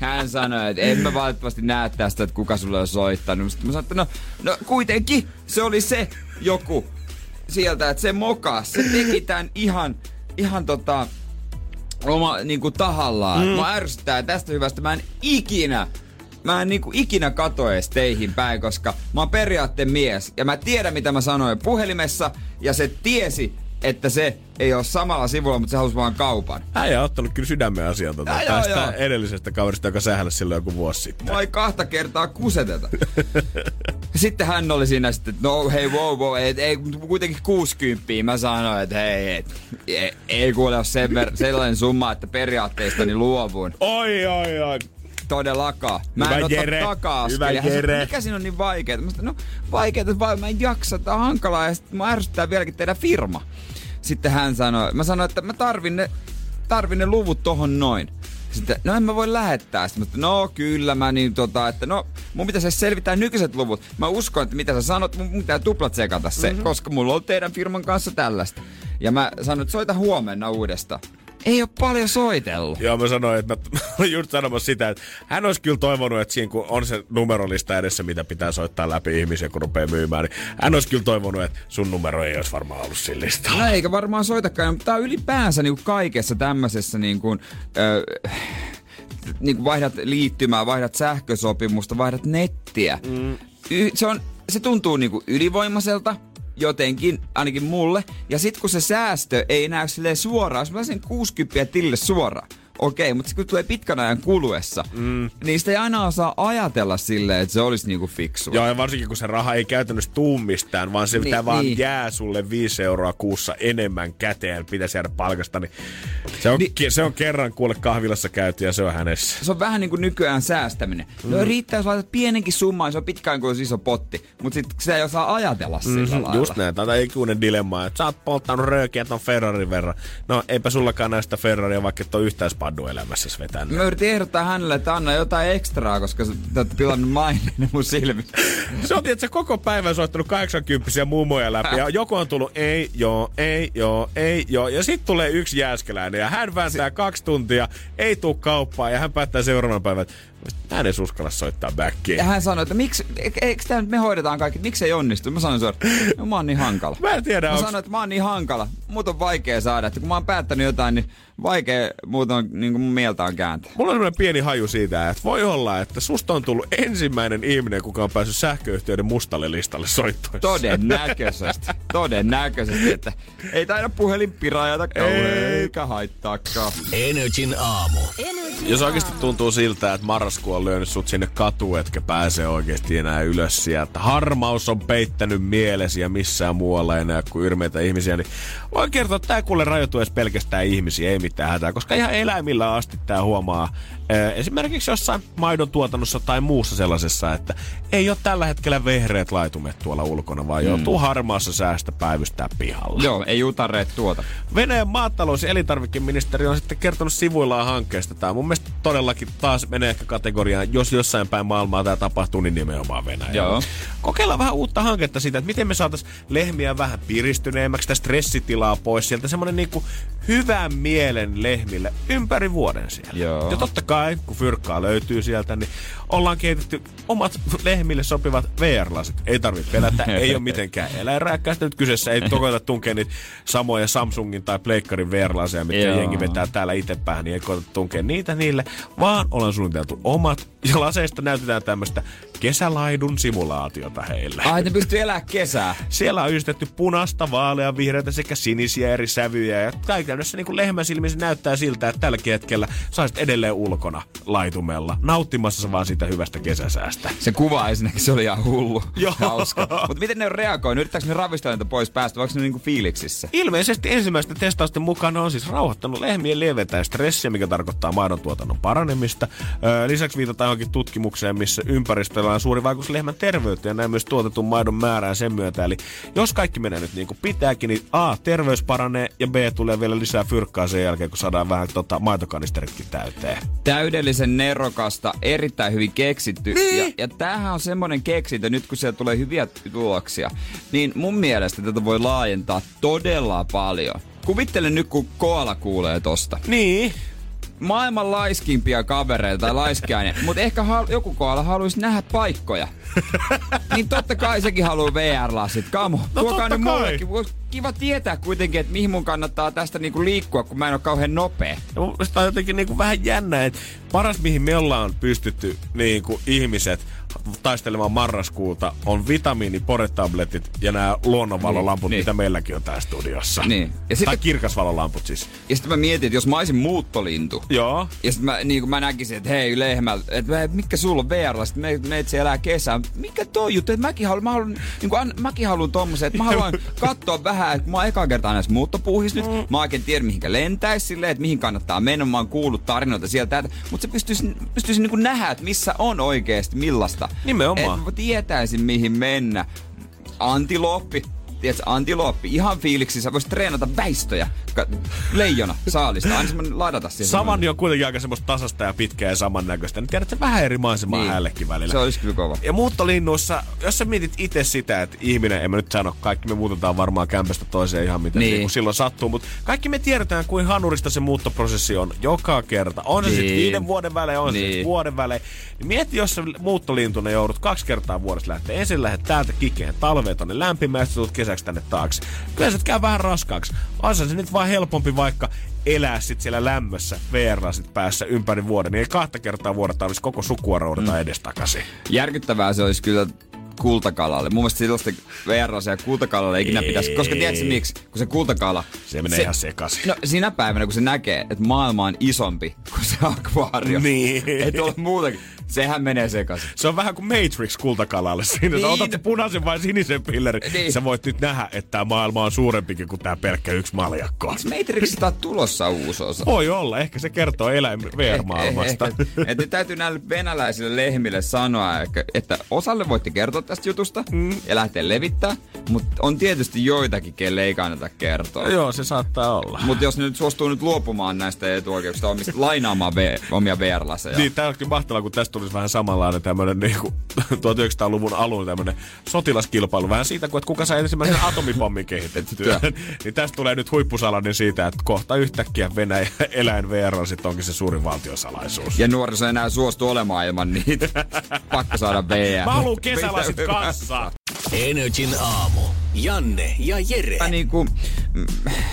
Hän sanoi, että en mä valitettavasti näe tästä, että kuka sulle on soittanut. Sitten mä sanoin, että no, no kuitenkin se oli se joku sieltä, että se mokas. Se teki tän ihan, ihan tota, oma niinku tahallaan. Mm. Mä ärsyttää tästä hyvästä. Mä en ikinä, mä en niinku ikinä kato edes teihin päin, koska mä oon periaatteen mies. Ja mä tiedän mitä mä sanoin puhelimessa. Ja se tiesi, että se ei ole samalla sivulla, mutta se halusi vaan kaupan. Äijä on ottanut kyllä sydämen asian tota, Ja, joo, tästä joo. edellisestä kaverista, joka sähällä silloin joku vuosi sitten. Ei kahta kertaa kuseteta. Sitten hän oli siinä sitten, että no hei wow wow, et, ei, kuitenkin 60. Mä sanoin, että hei, et, ei, ei kuule ole sen ver- sellainen summa, että periaatteestani luovun. Oi, oi, oi. Todellakaan. Mä Hyvä en ota Jere, takaa. Mikä siinä on niin vaikeaa? Mä sanoin, no vaikeaa, vaan mä en jaksa, tää on hankalaa ja sitten mä ärsyttää vieläkin teidän firma. Sitten hän sanoi, mä sanoin, että mä tarvin ne, tarvin ne luvut tohon noin. Sitten, no en mä voi lähettää. Sitten mä sanoin, no kyllä mä niin tota, että no mun pitäisi selvittää nykyiset luvut. Mä uskon, että mitä sä sanot, mun mun pitää tuplat sekata se, mm-hmm. koska mulla on teidän firman kanssa tällaista. Ja mä sanoin, että soita huomenna uudestaan. Ei ole paljon soitellut. Joo, mä sanoin, että mä olin just sanomassa sitä, että hän olisi kyllä toivonut, että siinä kun on se numerolista edessä, mitä pitää soittaa läpi ihmisiä, kun rupeaa myymään, niin hän olisi kyllä toivonut, että sun numero ei olisi varmaan ollut sillä listalla. No eikä varmaan soitakaan, mutta tää on ylipäänsä niinku kaikessa tämmöisessä niinku, ö, niin kuin vaihdat liittymää, vaihdat sähkösopimusta, vaihdat nettiä. Mm. Y- se, on, se tuntuu niinku ylivoimaiselta, jotenkin, ainakin mulle. Ja sit kun se säästö ei näy silleen suoraan, jos mä sen 60 tilille suoraan, okei, mutta kun tulee pitkän ajan kuluessa, mm. niin sitä ei aina osaa ajatella silleen, että se olisi niinku fiksua. Joo, ja varsinkin kun se raha ei käytännössä tuu mistään, vaan se Niin, mitä vaan niin. jää sulle 5 euroa kuussa enemmän käteen, pitäisi jäädä palkasta, niin Se on, niin, se on kerran kuule kahvilassa käyty ja se on hänessä. Se on vähän niin kuin nykyään säästäminen. No mm. riittää, jos laitat pienenkin summan, se on pitkään kuin iso potti. Mutta sit sitä ei osaa ajatella sillä mm-hmm, lailla. Just näin, tämä on ikuinen dilemma, että sä oot polttanut röökiä ton Ferrarin verran. No eipä sullakaan näistä Ferraria, vaikka et ole yhtään spaddu elämässä vetänyt. Mä yritin ehdottaa hänelle, että anna jotain ekstraa, koska sä oot pilannut maineen mun silmissä. se on, että koko päivän soittanut 80 mummoja läpi ja joku on tullut ei, joo, ei, joo, ei, joo. Ja sitten tulee yksi jääskeläinen ja hän vääntää kaksi tuntia, ei tuu kauppaan ja hän päättää seuraavan päivän, en edes uskalla soittaa backiin. Ja hän sanoi, että miksi, e- eikö tämä me hoidetaan kaikki, miksi ei onnistu? Mä sanoin suoraan, no, mä oon niin hankala. Mä en tiedä, Mä onks... sanoin, että mä oon niin hankala. Mut on vaikea saada, että kun mä oon päättänyt jotain, niin vaikea muuten niin kuin mun mieltä on kääntää. Mulla on sellainen pieni haju siitä, että voi olla, että susta on tullut ensimmäinen ihminen, kuka on päässyt sähköyhtiöiden mustalle listalle soittoissa. Todennäköisesti. Todennäköisesti, että ei taida puhelin pirajata kauhean, eikä haittaakaan. Energin aamu. Jos oikeasti tuntuu siltä, että marraskuu on lyönyt sut sinne katuun, etkä pääse oikeasti enää ylös sieltä. Harmaus on peittänyt mielesi ja missään muualla enää kuin yrmeitä ihmisiä, niin voin kertoa, että tämä kuule rajoituu edes pelkästään ihmisiä, ei mitään hätää, koska ihan eläimillä asti tämä huomaa esimerkiksi jossain maidon tuotannossa tai muussa sellaisessa, että ei ole tällä hetkellä vehreät laitumet tuolla ulkona, vaan mm. joutuu harmaassa säästä päivystää pihalla. Joo, ei utareet tuota. Venäjän maatalous- ja elintarvikeministeri on sitten kertonut sivuillaan hankkeesta. Tämä mun mielestä todellakin taas menee ehkä kategoriaan, jos jossain päin maailmaa tämä tapahtuu, niin nimenomaan Venäjä. Joo. Kokeillaan vähän uutta hanketta siitä, että miten me saataisiin lehmiä vähän piristyneemmäksi, sitä stressitilaa pois sieltä. Semmoinen niinku hyvän mielen lehmille ympäri vuoden siellä. Joo. Ja totta kai, kun fyrkkaa löytyy sieltä, niin ollaan kehitetty omat lehmille sopivat VR-lasit. Ei tarvitse pelätä, ei ole mitenkään eläinrääkkäistä nyt kyseessä. Ei koeta tunkea niitä samoja Samsungin tai Pleikkarin VR-laseja, mitkä Joo. jengi vetää täällä itse päähän, niin ei koeta tunkea niitä niille, vaan ollaan suunniteltu omat. Ja laseista näytetään tämmöistä kesälaidun simulaatiota heille. Ai, ne pystyy elämään kesää. Siellä on yhdistetty punasta, vaalea, vihreitä sekä sinisiä eri sävyjä. Ja käytännössä niin lehmän silmissä näyttää siltä, että tälläkin hetkellä saisit edelleen ulkona laitumella, nauttimassa vaan siitä hyvästä kesäsäästä. Se kuva ensinnäkin, se oli ihan hullu. Joo. Mutta miten ne on reagoinut? Yrittääkö ne ravistaa niitä pois päästä, vaikka ne niinku fiiliksissä? Ilmeisesti ensimmäisten testausten mukaan on siis rauhoittanut lehmien lieventää stressiä, mikä tarkoittaa maidon tuotannon paranemista. lisäksi viitataan johonkin tutkimukseen, missä ympäristöllä on suuri vaikutus lehmän terveyteen ja näin myös tuotetun maidon määrään sen myötä. Eli jos kaikki menee nyt niin kuin pitääkin, niin A, terveys paranee ja B, tulee vielä lisää fyrkkaa sen jälkeen, kun saadaan vähän tota, maitokanisteritkin täyteen. Täydellisen nerokasta, erittäin hyvin keksitty. Niin. Ja, ja tämähän on semmoinen keksintö, nyt kun siellä tulee hyviä tuloksia, niin mun mielestä tätä voi laajentaa todella paljon. Kuvittele nyt, kun koala kuulee tosta. Niin maailman laiskimpia kavereita tai laiskiainen, mutta ehkä hal- joku koala haluaisi nähdä paikkoja. niin totta kai sekin haluaa VR-lasit. Kamo, no tuokaa nyt mullekin. Kiva tietää kuitenkin, että mihin mun kannattaa tästä niinku liikkua, kun mä en ole kauhean nopea. Ja mun on jotenkin niinku vähän jännä, että paras mihin me ollaan pystytty niinku ihmiset taistelemaan marraskuuta on vitamiini, poretabletit ja nämä luonnonvalolamput, niin, mitä niin. meilläkin on täällä studiossa. Niin. Ja tai kirkasvalolamput siis. Ja sitten mä mietin, että jos mä olisin muuttolintu. Joo. Ja sitten mä, niin mä näkisin, että hei lehmä, että mikä sulla on VR, me, me elää kesää. Mikä toi juttu, että mäkin haluan, mä haluan, niin kuin, mäkin haluan tommosen, että mä haluan katsoa vähän, että mä oon eka kertaa näissä muuttopuuhissa nyt. Mm. Mä oikein tiedän, mihinkä lentäisi silleen, että mihin kannattaa mennä. Mä oon kuullut tarinoita sieltä, mutta se pystyisi, pystyisi niin nähdä, että missä on oikeasti millaista. Nimenomaan. Että tietäisin, mihin mennä. Antiloppi, tiedätkö, antilooppi, ihan fiiliksi, sä voisit treenata väistöjä, leijona saalista, aina semmoinen ladata siihen. Samanni on kuitenkin aika semmoista tasasta ja pitkää ja samannäköistä, niin tiedätkö, vähän eri maisemaa niin. hällekin välillä. Se olisi kyllä kova. Ja muuttolinnuissa, jos sä mietit itse sitä, että ihminen, en mä nyt sano, kaikki me muutetaan varmaan kämpästä toiseen ihan mitä niin. niin silloin sattuu, mutta kaikki me tiedetään, kuin hanurista se muuttoprosessi on joka kerta. On se niin. sitten viiden vuoden välein, on niin. se vuoden välein. Niin mieti, jos sä muuttolintuna joudut kaksi kertaa vuodessa lähteä. Ensin lähdet täältä kikeen talveen tonne lämpimään, tulet kesäksi tänne taakse. Kyllä se käy vähän raskaaksi. On se nyt vaan helpompi vaikka elää sit siellä lämmössä vr sit päässä ympäri vuoden, niin ei kahta kertaa vuoda tarvitsisi koko sukua roudata mm. edestakaisin. Järkyttävää se olisi kyllä kultakalalle. Mun mielestä sellaista vr ja kultakalalle ei ikinä pitäisi. Koska tiedätkö miksi? Kun se kultakala... Se menee se, ihan sekaisin. No sinä päivänä, kun se näkee, että maailma on isompi kuin se akvaario. Niin. Ei tuolla muutenkin Sehän menee sekaisin. Se on vähän kuin Matrix kultakalalle siinä. Niin. Otat punaisen vai sinisen pillerin. Niin. Sä voit nyt nähdä, että tämä maailma on suurempikin kuin tämä pelkkä yksi maljakko. Onks Matrixista on tulossa uusi osa? Voi olla. Ehkä se kertoo eläin VR-maailmasta. Ehkä, että nyt täytyy näille venäläisille lehmille sanoa, että- että osalle voitte kertoa tästä jutusta mm. ja lähteä levittää, mutta on tietysti joitakin, kelle ei kannata kertoa. Joo, se saattaa olla. Mutta jos ne nyt suostuu nyt luopumaan näistä etuoikeuksista omista, lainaamaan v- omia VR-laseja. Niin, tää onkin mahtavaa, kun tästä tulisi vähän samanlainen tämmönen niinku 1900-luvun alun tämmönen sotilaskilpailu. Vähän siitä, kun, että kuka sai ensimmäisen atomipommin kehitettyä. niin tästä tulee nyt huippusalainen siitä, että kohta yhtäkkiä Venäjä eläin VR on sit onkin se suurin valtiosalaisuus. Ja nuoriso enää suostu olemaan ilman niitä. Pakko saada VR. Mä haluun kesälasit kassaan. Energin aamu. Janne ja Jere. Mä, niinku, mm,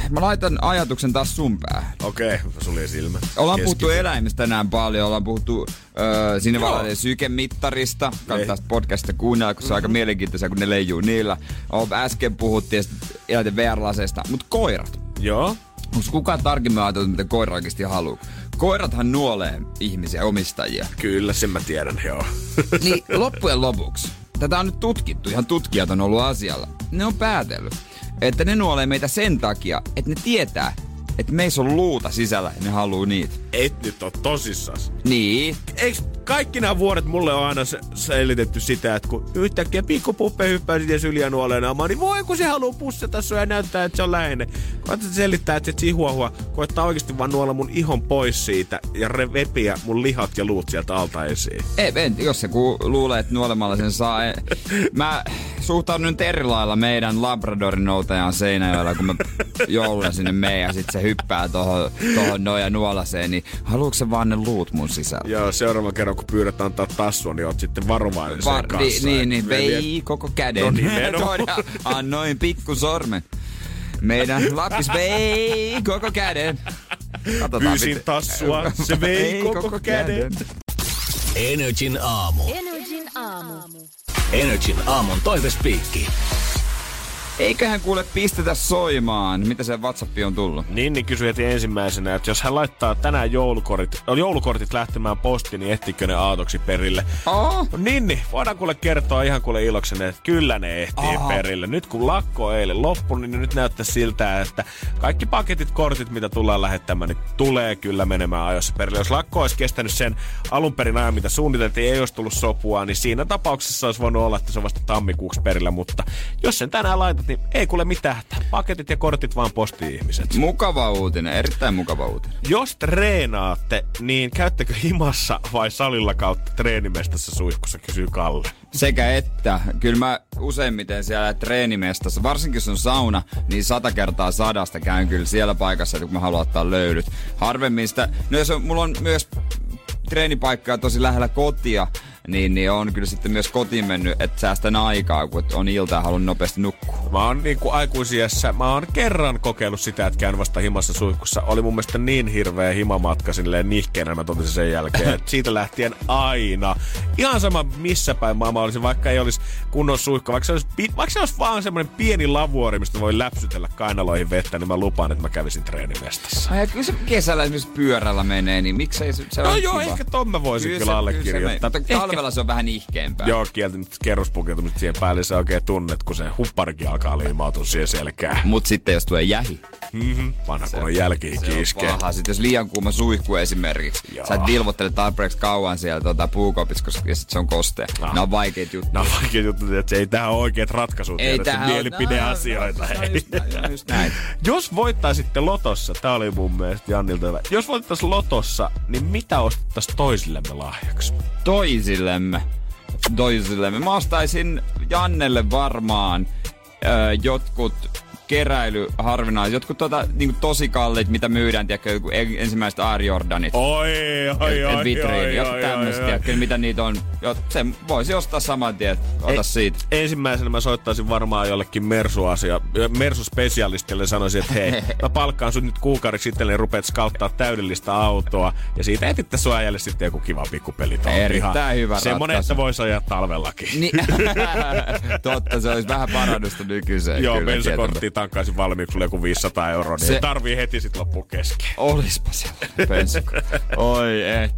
mä laitan ajatuksen taas sun päähän. Okei, okay, suljen silmät. Ollaan Keskity. puhuttu eläimistä tänään paljon, ollaan puhuttu öö, sinivalainen sykemittarista. Kannattaa Ei. sitä podcastia kuunnella, kun se on aika mielenkiintoisia, kun ne leijuu niillä. O, äsken puhuttiin eläinten VR-laseista, mutta koirat. Joo. Onko kukaan tarkemmin ajatellut, mitä koira oikeasti haluaa? Koirathan nuolee ihmisiä, omistajia. Kyllä, sen mä tiedän, joo. Niin loppujen lopuksi, tätä on nyt tutkittu, ihan tutkijat on ollut asialla. Ne on päätellyt, että ne nuolee meitä sen takia, että ne tietää, että meissä on luuta sisällä ja ne haluu niitä. Et nyt on tosissas. Niin, Eikö kaikki nämä vuodet mulle on aina se- selitetty sitä, että kun yhtäkkiä pikkupuppe hyppää sitten syliä nuoleen naamaan, niin voi kun se haluaa pussata sua ja näyttää, että se on läheinen. Koetat selittää, että se chihuahua koettaa oikeasti vaan nuolla mun ihon pois siitä ja re- repiä mun lihat ja luut sieltä alta esiin. ei, en, jos se ku, luulee, että nuolemalla sen saa. e- Mä suhtaudun nyt eri lailla meidän Labradorin noutajaan Seinäjoella, kun mä jouluna sinne menen ja sit se hyppää tohon, tohon noin ja nuolaseen, niin haluuko se vaan ne luut mun sisällä? Joo, seuraavan kerran kun pyydät antaa tassua, niin oot sitten varovainen sen Var, kanssa. niin, niin, vei koko käden. No nimenomaan. Annoin pikku sormen. Meidän lapis vei koko käden. Katsotaan, Pyysin miten- tassua, se vei koko käden. Energin aamu. Energin aamu. Energin aamun toivespiikki. Eiköhän kuule pistetä soimaan. Mitä se WhatsApp on tullut? Ninni kysyi heti ensimmäisenä, että jos hän laittaa tänään joulukortit, joulukortit lähtemään postiin, niin ehtikö ne aatoksi perille? Oh, No Ninni, voidaan kuule kertoa ihan kuule iloksenne, että kyllä ne ehtii Aha. perille. Nyt kun lakko eilen loppui, niin nyt näyttää siltä, että kaikki paketit, kortit, mitä tullaan lähettämään, niin tulee kyllä menemään ajoissa perille. Jos lakko olisi kestänyt sen alun perin ajan, mitä suunniteltiin, ei olisi tullut sopua, niin siinä tapauksessa olisi voinut olla, että se on vasta tammikuuksi perillä. Mutta jos sen tänään laitat, niin ei kuule mitään. Paketit ja kortit vaan postiin ihmiset. mukava uutinen. Erittäin mukava uutinen. Jos treenaatte, niin käyttekö himassa vai salilla kautta treenimestassa suihkussa, kysyy Kalle. Sekä että, kyllä mä useimmiten siellä treenimestassa, varsinkin jos on sauna, niin sata kertaa sadasta käyn kyllä siellä paikassa, kun mä haluan ottaa löydyt. Harvemmin sitä, no jos on, mulla on myös treenipaikkaa tosi lähellä kotia, niin, niin on kyllä sitten myös kotiin mennyt, että säästän aikaa, kun on ilta ja haluan nopeasti nukkua. Mä oon niin kuin aikuisiässä, mä oon kerran kokeillut sitä, että käyn vasta himassa suihkussa. Oli mun mielestä niin hirveä himamatka silleen nihkeenä, mä totesin sen jälkeen. että siitä lähtien aina. Ihan sama missä päin maailma olisi, vaikka ei olisi kunnon suihku. Vaikka se olisi, vaikka se olisi vaan semmoinen pieni lavuori, mistä voi läpsytellä kainaloihin vettä, niin mä lupaan, että mä kävisin treenimestassa. Ai, ja kyllä se kesällä esimerkiksi pyörällä menee, niin miksei se, se No joo, kiva. ehkä ton mä voisin kyllä, se- allekirjoittaa. Mutta talvella se on vähän nihkeämpää. Joo, kieltänyt kerrospukeutumista siihen päälle, se oikein tunnet, kun se hupparikin alkaa liimautua siihen selkään. Mut sitten jos tulee jähi, Mm-hmm. Vanha kun on jälkihikin se on paha. Sitten jos liian kuuma suihku esimerkiksi, Joo. sä et vilvottele tarpeeksi kauan siellä tuota, puukopissa, koska ja sit se on kostea. Ah. Nämä on vaikeita juttuja. No vaikea juttu, että se ei tähän ole oikeat ratkaisut, Ei tähän mielipideasioita. No, no, just näin, just näin. Jos voittaisitte Lotossa, tää oli mun mielestä Jannilta hyvä. Jos voittaisiin Lotossa, niin mitä ostettaisiin toisillemme lahjaksi? Toisillemme. Toisillemme. Mä ostaisin Jannelle varmaan öö, jotkut keräilyharvinaiset, jotkut tota, niinku tosi kalliit, mitä myydään, tiedätkö, joku en- ensimmäiset Air Jordanit. Oi, oi, oi, vitriini, oi, jotkut oi. tiedätkö, mitä niitä on. Jo, se voisi ostaa saman tien, ota Ei- siitä. Ensimmäisenä mä soittaisin varmaan jollekin Mersu-asia, Mersu-spesialistille ja sanoisin, että hei, mä palkkaan sut nyt kuukaudeksi itselleni ja rupeat skauttaa täydellistä autoa. Ja siitä etitte sua äijälle sitten joku kiva pikkupeli. Erittäin hyvä Semmonen, ratkaisu. että voisi ajaa talvellakin. Niin, totta, se olisi vähän parannusta nykyiseen. Joo, kyllä, tankkaisin valmiiksi sulle joku 500 euroa, niin Se- se... tarvii heti sit loppu kesken. Olispa siellä bensa. Oi et.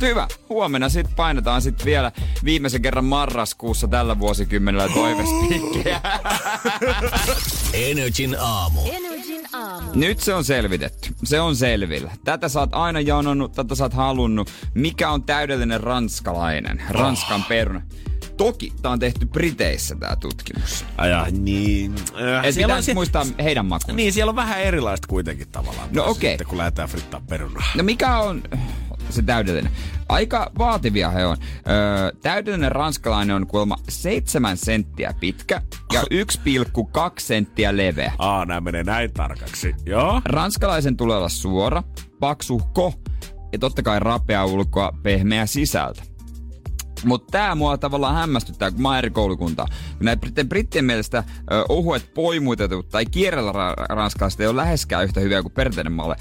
Hyvä. Huomenna sitten painetaan sit vielä viimeisen kerran marraskuussa tällä vuosikymmenellä toivespiikkejä. Energin aamu. Nyt se on selvitetty. Se on selvillä. Tätä sä oot aina janonnut, tätä sä oot halunnut. Mikä on täydellinen ranskalainen? Ranskan oh. peruna. Toki tää on tehty Briteissä tää tutkimus. Aja, niin. Äh, Et siellä on sit- muistaa heidän makuun. Niin, siellä on vähän erilaista kuitenkin tavallaan. No okei. Sitten kun lähdetään frittaa perunaa. No mikä on se täydellinen? Aika vaativia he on. Öö, täydellinen ranskalainen on kuulemma 7 senttiä pitkä ja 1,2 senttiä leveä. Aa, nämä menee näin tarkaksi. Joo. Ranskalaisen tulee olla suora, paksuhko ja totta kai rapea ulkoa, pehmeä sisältä. Mutta tämä mua tavallaan hämmästyttää, kun mä oon eri koulukuntaa. Kun näitä brittien, brittien mielestä ö, ohuet poimutetut tai kierrellä ra- ranskalaiset ei ole läheskään yhtä hyviä kuin perinteinen malle.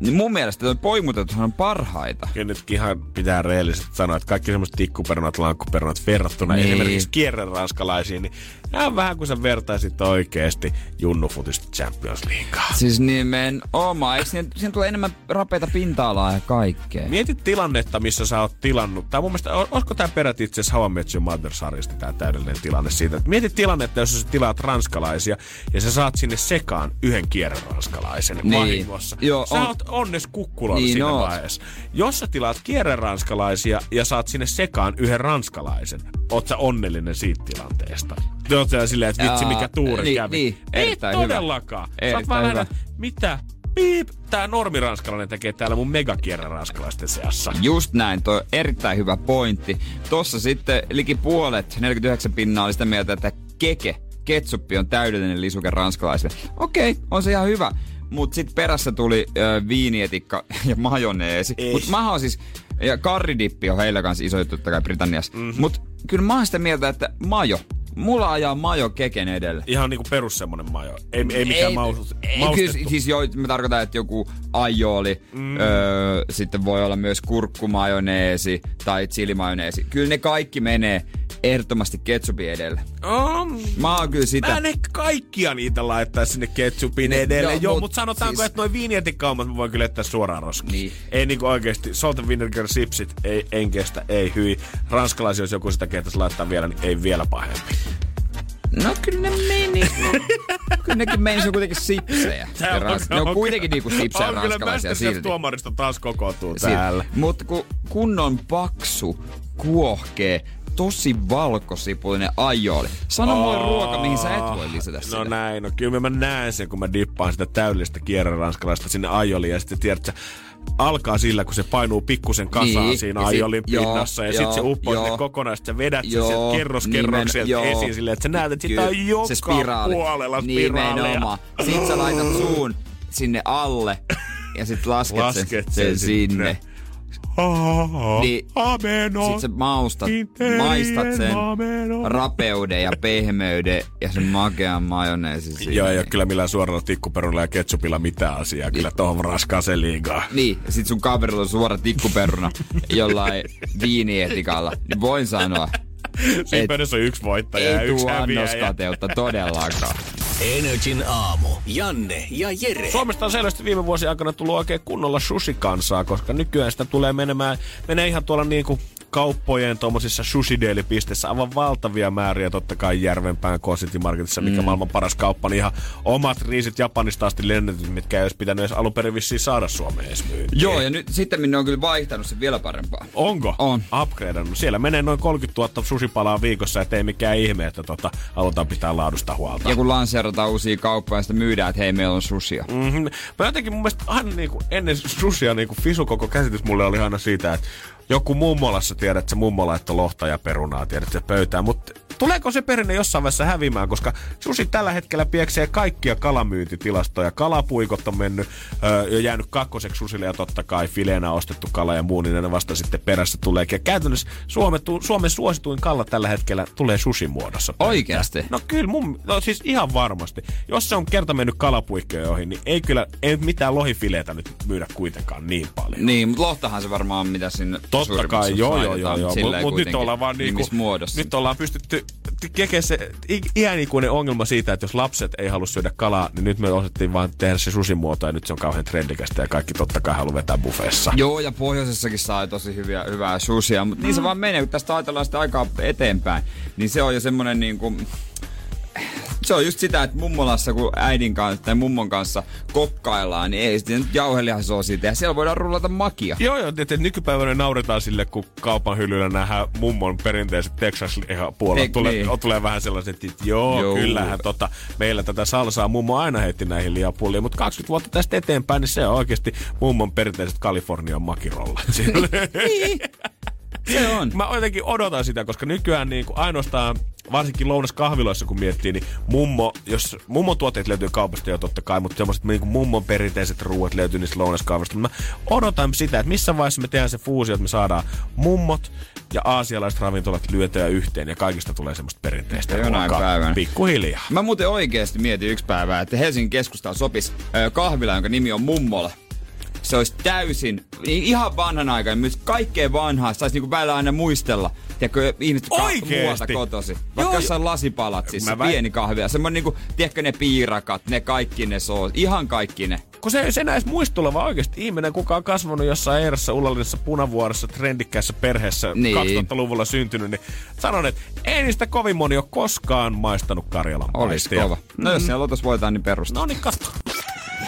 Niin mun mielestä tuo poimutetuthan on parhaita. Kyllä nytkin ihan pitää rehellisesti sanoa, että kaikki semmoiset tikkuperunat, lankkuperunat verrattuna niin. esimerkiksi kierreranskalaisiin, niin nämä on vähän kuin sä vertaisit oikeesti Junnufutista Champions Leaguea. Siis nimenomaan. Eikö siinä, siinä tulee enemmän rapeita pinta-alaa ja kaikkea? Mietit tilannetta, missä sä oot tilannut. Tää mun mielestä, olisiko tää peräti itse asiassa How I Met Your Mother-sarjasta tää täydellinen tilanne siitä. Että mietit tilannetta, jos sä tilaat ranskalaisia ja sä saat sinne sekaan yhden kierreranskalaisen Niin. vahingossa. Joo, sä on- oot onnes kukkulolla Niin siinä oot. vaiheessa. Jos sä tilaat kierreranskalaisia ja saat sinne sekaan yhden ranskalaisen, oot sä onnellinen siitä tilanteesta. Oot siellä silleen, että vitsi mikä tuuri niin, kävi. niin, Ei erittäin hyvä. todellakaan. Sä oot vaan vähän, mitä? Piip, tää normiranskalainen tekee täällä mun megakierreranskalaisten seassa. Just näin, toi on erittäin hyvä pointti. Tossa sitten liki puolet, 49 pinnaa oli sitä mieltä, että keke, ketsuppi on täydellinen lisuke ranskalaisille. Okei, on se ihan hyvä. Mut sit perässä tuli ö, viinietikka ja majoneesi. Ei. Mut mä oon siis, ja karridippi on heillä kanssa iso juttu totta kai Britanniassa. Mhm. Mm-hmm. Mut kyllä mä oon sitä mieltä, että majo, mulla ajaa majo keken edelle. Ihan niinku perus semmonen majo. Ei, ei mikään ei, mausut, ei, maustettu. Kyllä, siis joo, mä tarkoitan, että joku aioli, mm. öö, sitten voi olla myös kurkkumajoneesi tai chilimajoneesi. Kyllä ne kaikki menee ehdottomasti ketsupin edelle. Um, Mä oon kyllä sitä. Mä en ehkä kaikkia niitä laittaa sinne ketsupin edelle. Joo, Joo, mut mutta sanotaanko, siis- että noin viinietikaumat mä voin kyllä jättää suoraan roskiin. Niin. Ei niinku oikeesti, salt and vinegar sipsit, ei, en kestä, ei hyi. Ranskalaisia, jos joku sitä kehtäisi laittaa vielä, niin ei vielä pahempi. No kyllä ne meni. kyllä nekin meni, se on kuitenkin sipsejä. Ja rans- ne on kuitenkin niinku sipsejä on ranskalaisia silti. tuomaristo taas kokoontuu täällä. Mutta kun kunnon paksu, kuohkee, tosi valkosipulinen aioli. Sano mulle ruoka, mihin sä et voi lisätä sitä. No näin, no kyllä mä näen sen, kun mä dippaan sitä täydellistä kierreranskalaista sinne aioliin ja sitten tiedät alkaa sillä, kun se painuu pikkusen kasaan Niin, siinä aiolin pinnassa ja sitten se uppoo joo. sinne kokonaan, sit sä vedät sen Joo, sieltä kerros kerrokselta joo. esiin silleen, että sä näet, että sitä on joka se spiraali. puolella spiraaleja. Nimenomaan. Sitten sä laitat suun sinne alle ja sit lasket, Lasket sen, sen sen sinne. sinne. Niin, ameno. Sitten sä maustat, maistat sen ameno. rapeuden ja pehmeyden ja sen makean majoneesin sinne. Joo, ei ole kyllä millään suoralla tikkuperulla ja ketsupilla mitään asiaa. Kyllä tohon raskaaseen liigaa. Niin, ja sit sun kaverilla on suora tikkuperuna jollain viinietikalla. Niin voin sanoa, Siinä pöydässä on yksi voittaja ja ei yksi tuu häviäjä. annoskateutta todellakaan. Energin aamu. Janne ja Jere. Suomesta on selvästi viime vuosien aikana tullut oikein kunnolla sushi-kansaa, koska nykyään sitä tulee menemään, menee ihan tuolla niinku kauppojen tuommoisissa sushi pisteissä aivan valtavia määriä totta kai Järvenpään City Marketissa, mikä mm. maailman paras kauppa, niin ihan omat riisit Japanista asti lennetyt, mitkä ei olisi pitänyt edes alun perin vissiin saada Suomeen edes myyntiin. Joo, ja nyt sitten ne on kyllä vaihtanut sen vielä parempaa. Onko? On. Upgradeannut. Siellä menee noin 30 000 sushipalaa viikossa, ettei mikään ihme, että tota, halutaan pitää laadusta huolta. Ja kun lanseerataan uusia kauppoja ja sitten myydään, että hei, meillä on susia. Mm-hmm. Mä jotenkin mun mielestä aina niinku, ennen susia niinku fisu koko käsitys mulle oli aina siitä, että joku mummolassa tiedät, että se mummo laittoi lohta ja perunaa, tiedät, se pöytään. Mutta tuleeko se perinne jossain vaiheessa hävimään, koska susi tällä hetkellä pieksee kaikkia kalamyyntitilastoja. Kalapuikot on mennyt, öö, jäänyt kakkoseksi susille ja totta kai fileenä ostettu kala ja muu, niin ne vasta sitten perässä tulee. Ja käytännössä Suomen, tu- Suomen suosituin kala tällä hetkellä tulee susin muodossa. pöytään. Oikeasti? No kyllä, mun, no siis ihan varmasti. Jos se on kerta mennyt kalapuikkojen ohi, niin ei kyllä, ei mitään lohifileitä nyt myydä kuitenkaan niin paljon. Niin, mutta lohtahan se varmaan mitä sinne Totta kai, joo, joo, joo, joo. Mutta mut nyt ollaan vaan niinku, nyt ollaan pystytty keke se iänikuinen ongelma siitä, että jos lapset ei halua syödä kalaa, niin nyt me osettiin vaan tehdä se susimuoto ja nyt se on kauhean trendikästä ja kaikki totta kai haluaa vetää buffeessa. Joo, ja pohjoisessakin saa tosi hyviä, hyvää susia, mutta niin se vaan menee, kun tästä ajatellaan sitä aikaa eteenpäin. Niin se on jo semmonen niinku... Se on just sitä, että mummolassa, kun äidin kanssa tai mummon kanssa kokkaillaan, niin ei sitten nyt jauhelihasoosia tehdä. Siellä voidaan rullata makia. Joo, joo, että nykypäivänä nauretaan sille, kun kaupan hyllyllä nähdään mummon perinteiset texas puolet Eik tulee, niin? tulee vähän sellaiset, että joo, Joo. kyllähän tota, meillä tätä salsaa mummo aina heitti näihin liapulliin, mutta 20 vuotta tästä eteenpäin, niin se on oikeasti mummon perinteiset Kalifornian makirollat. Niin. Se on. Mä jotenkin odotan sitä, koska nykyään niin kuin ainoastaan, varsinkin lounaskahviloissa kun miettii, niin mummo, jos mummon tuotteet löytyy kaupasta jo totta kai, mutta semmoiset niin kuin mummon perinteiset ruuat löytyy niistä lounaskahviloista. Mä odotan sitä, että missä vaiheessa me tehdään se fuusio, että me saadaan mummot ja aasialaiset ravintolat lyötyä yhteen ja kaikista tulee semmoista perinteistä ruokaa. Pikkuhiljaa. Mä muuten oikeasti mietin yksi päivä, että Helsingin keskustalla sopisi kahvila, jonka nimi on Mummola. Se olisi täysin, i- ihan vanhan aikaan, myös kaikkea vanhaa, saisi niinku välillä aina muistella. Tiedätkö, ihmiset Oikeesti? muualta kotosi. Vaikka Joo, jossain lasipalatsissa, väin- pieni kahvila. Semmoinen niinku, tiedätkö ne piirakat, ne kaikki ne soos, ihan kaikki ne. kun se, se näis muistuleva oikeasti ihminen, kuka on kasvanut jossain Eerassa, Ullallisessa, Punavuoressa, trendikkäässä perheessä, Niin. 2000-luvulla syntynyt, niin sanon, että ei niistä kovin moni ole koskaan maistanut Karjalan Olisi kova. No jos siellä otas voitaan, niin perustaa. No niin, katso.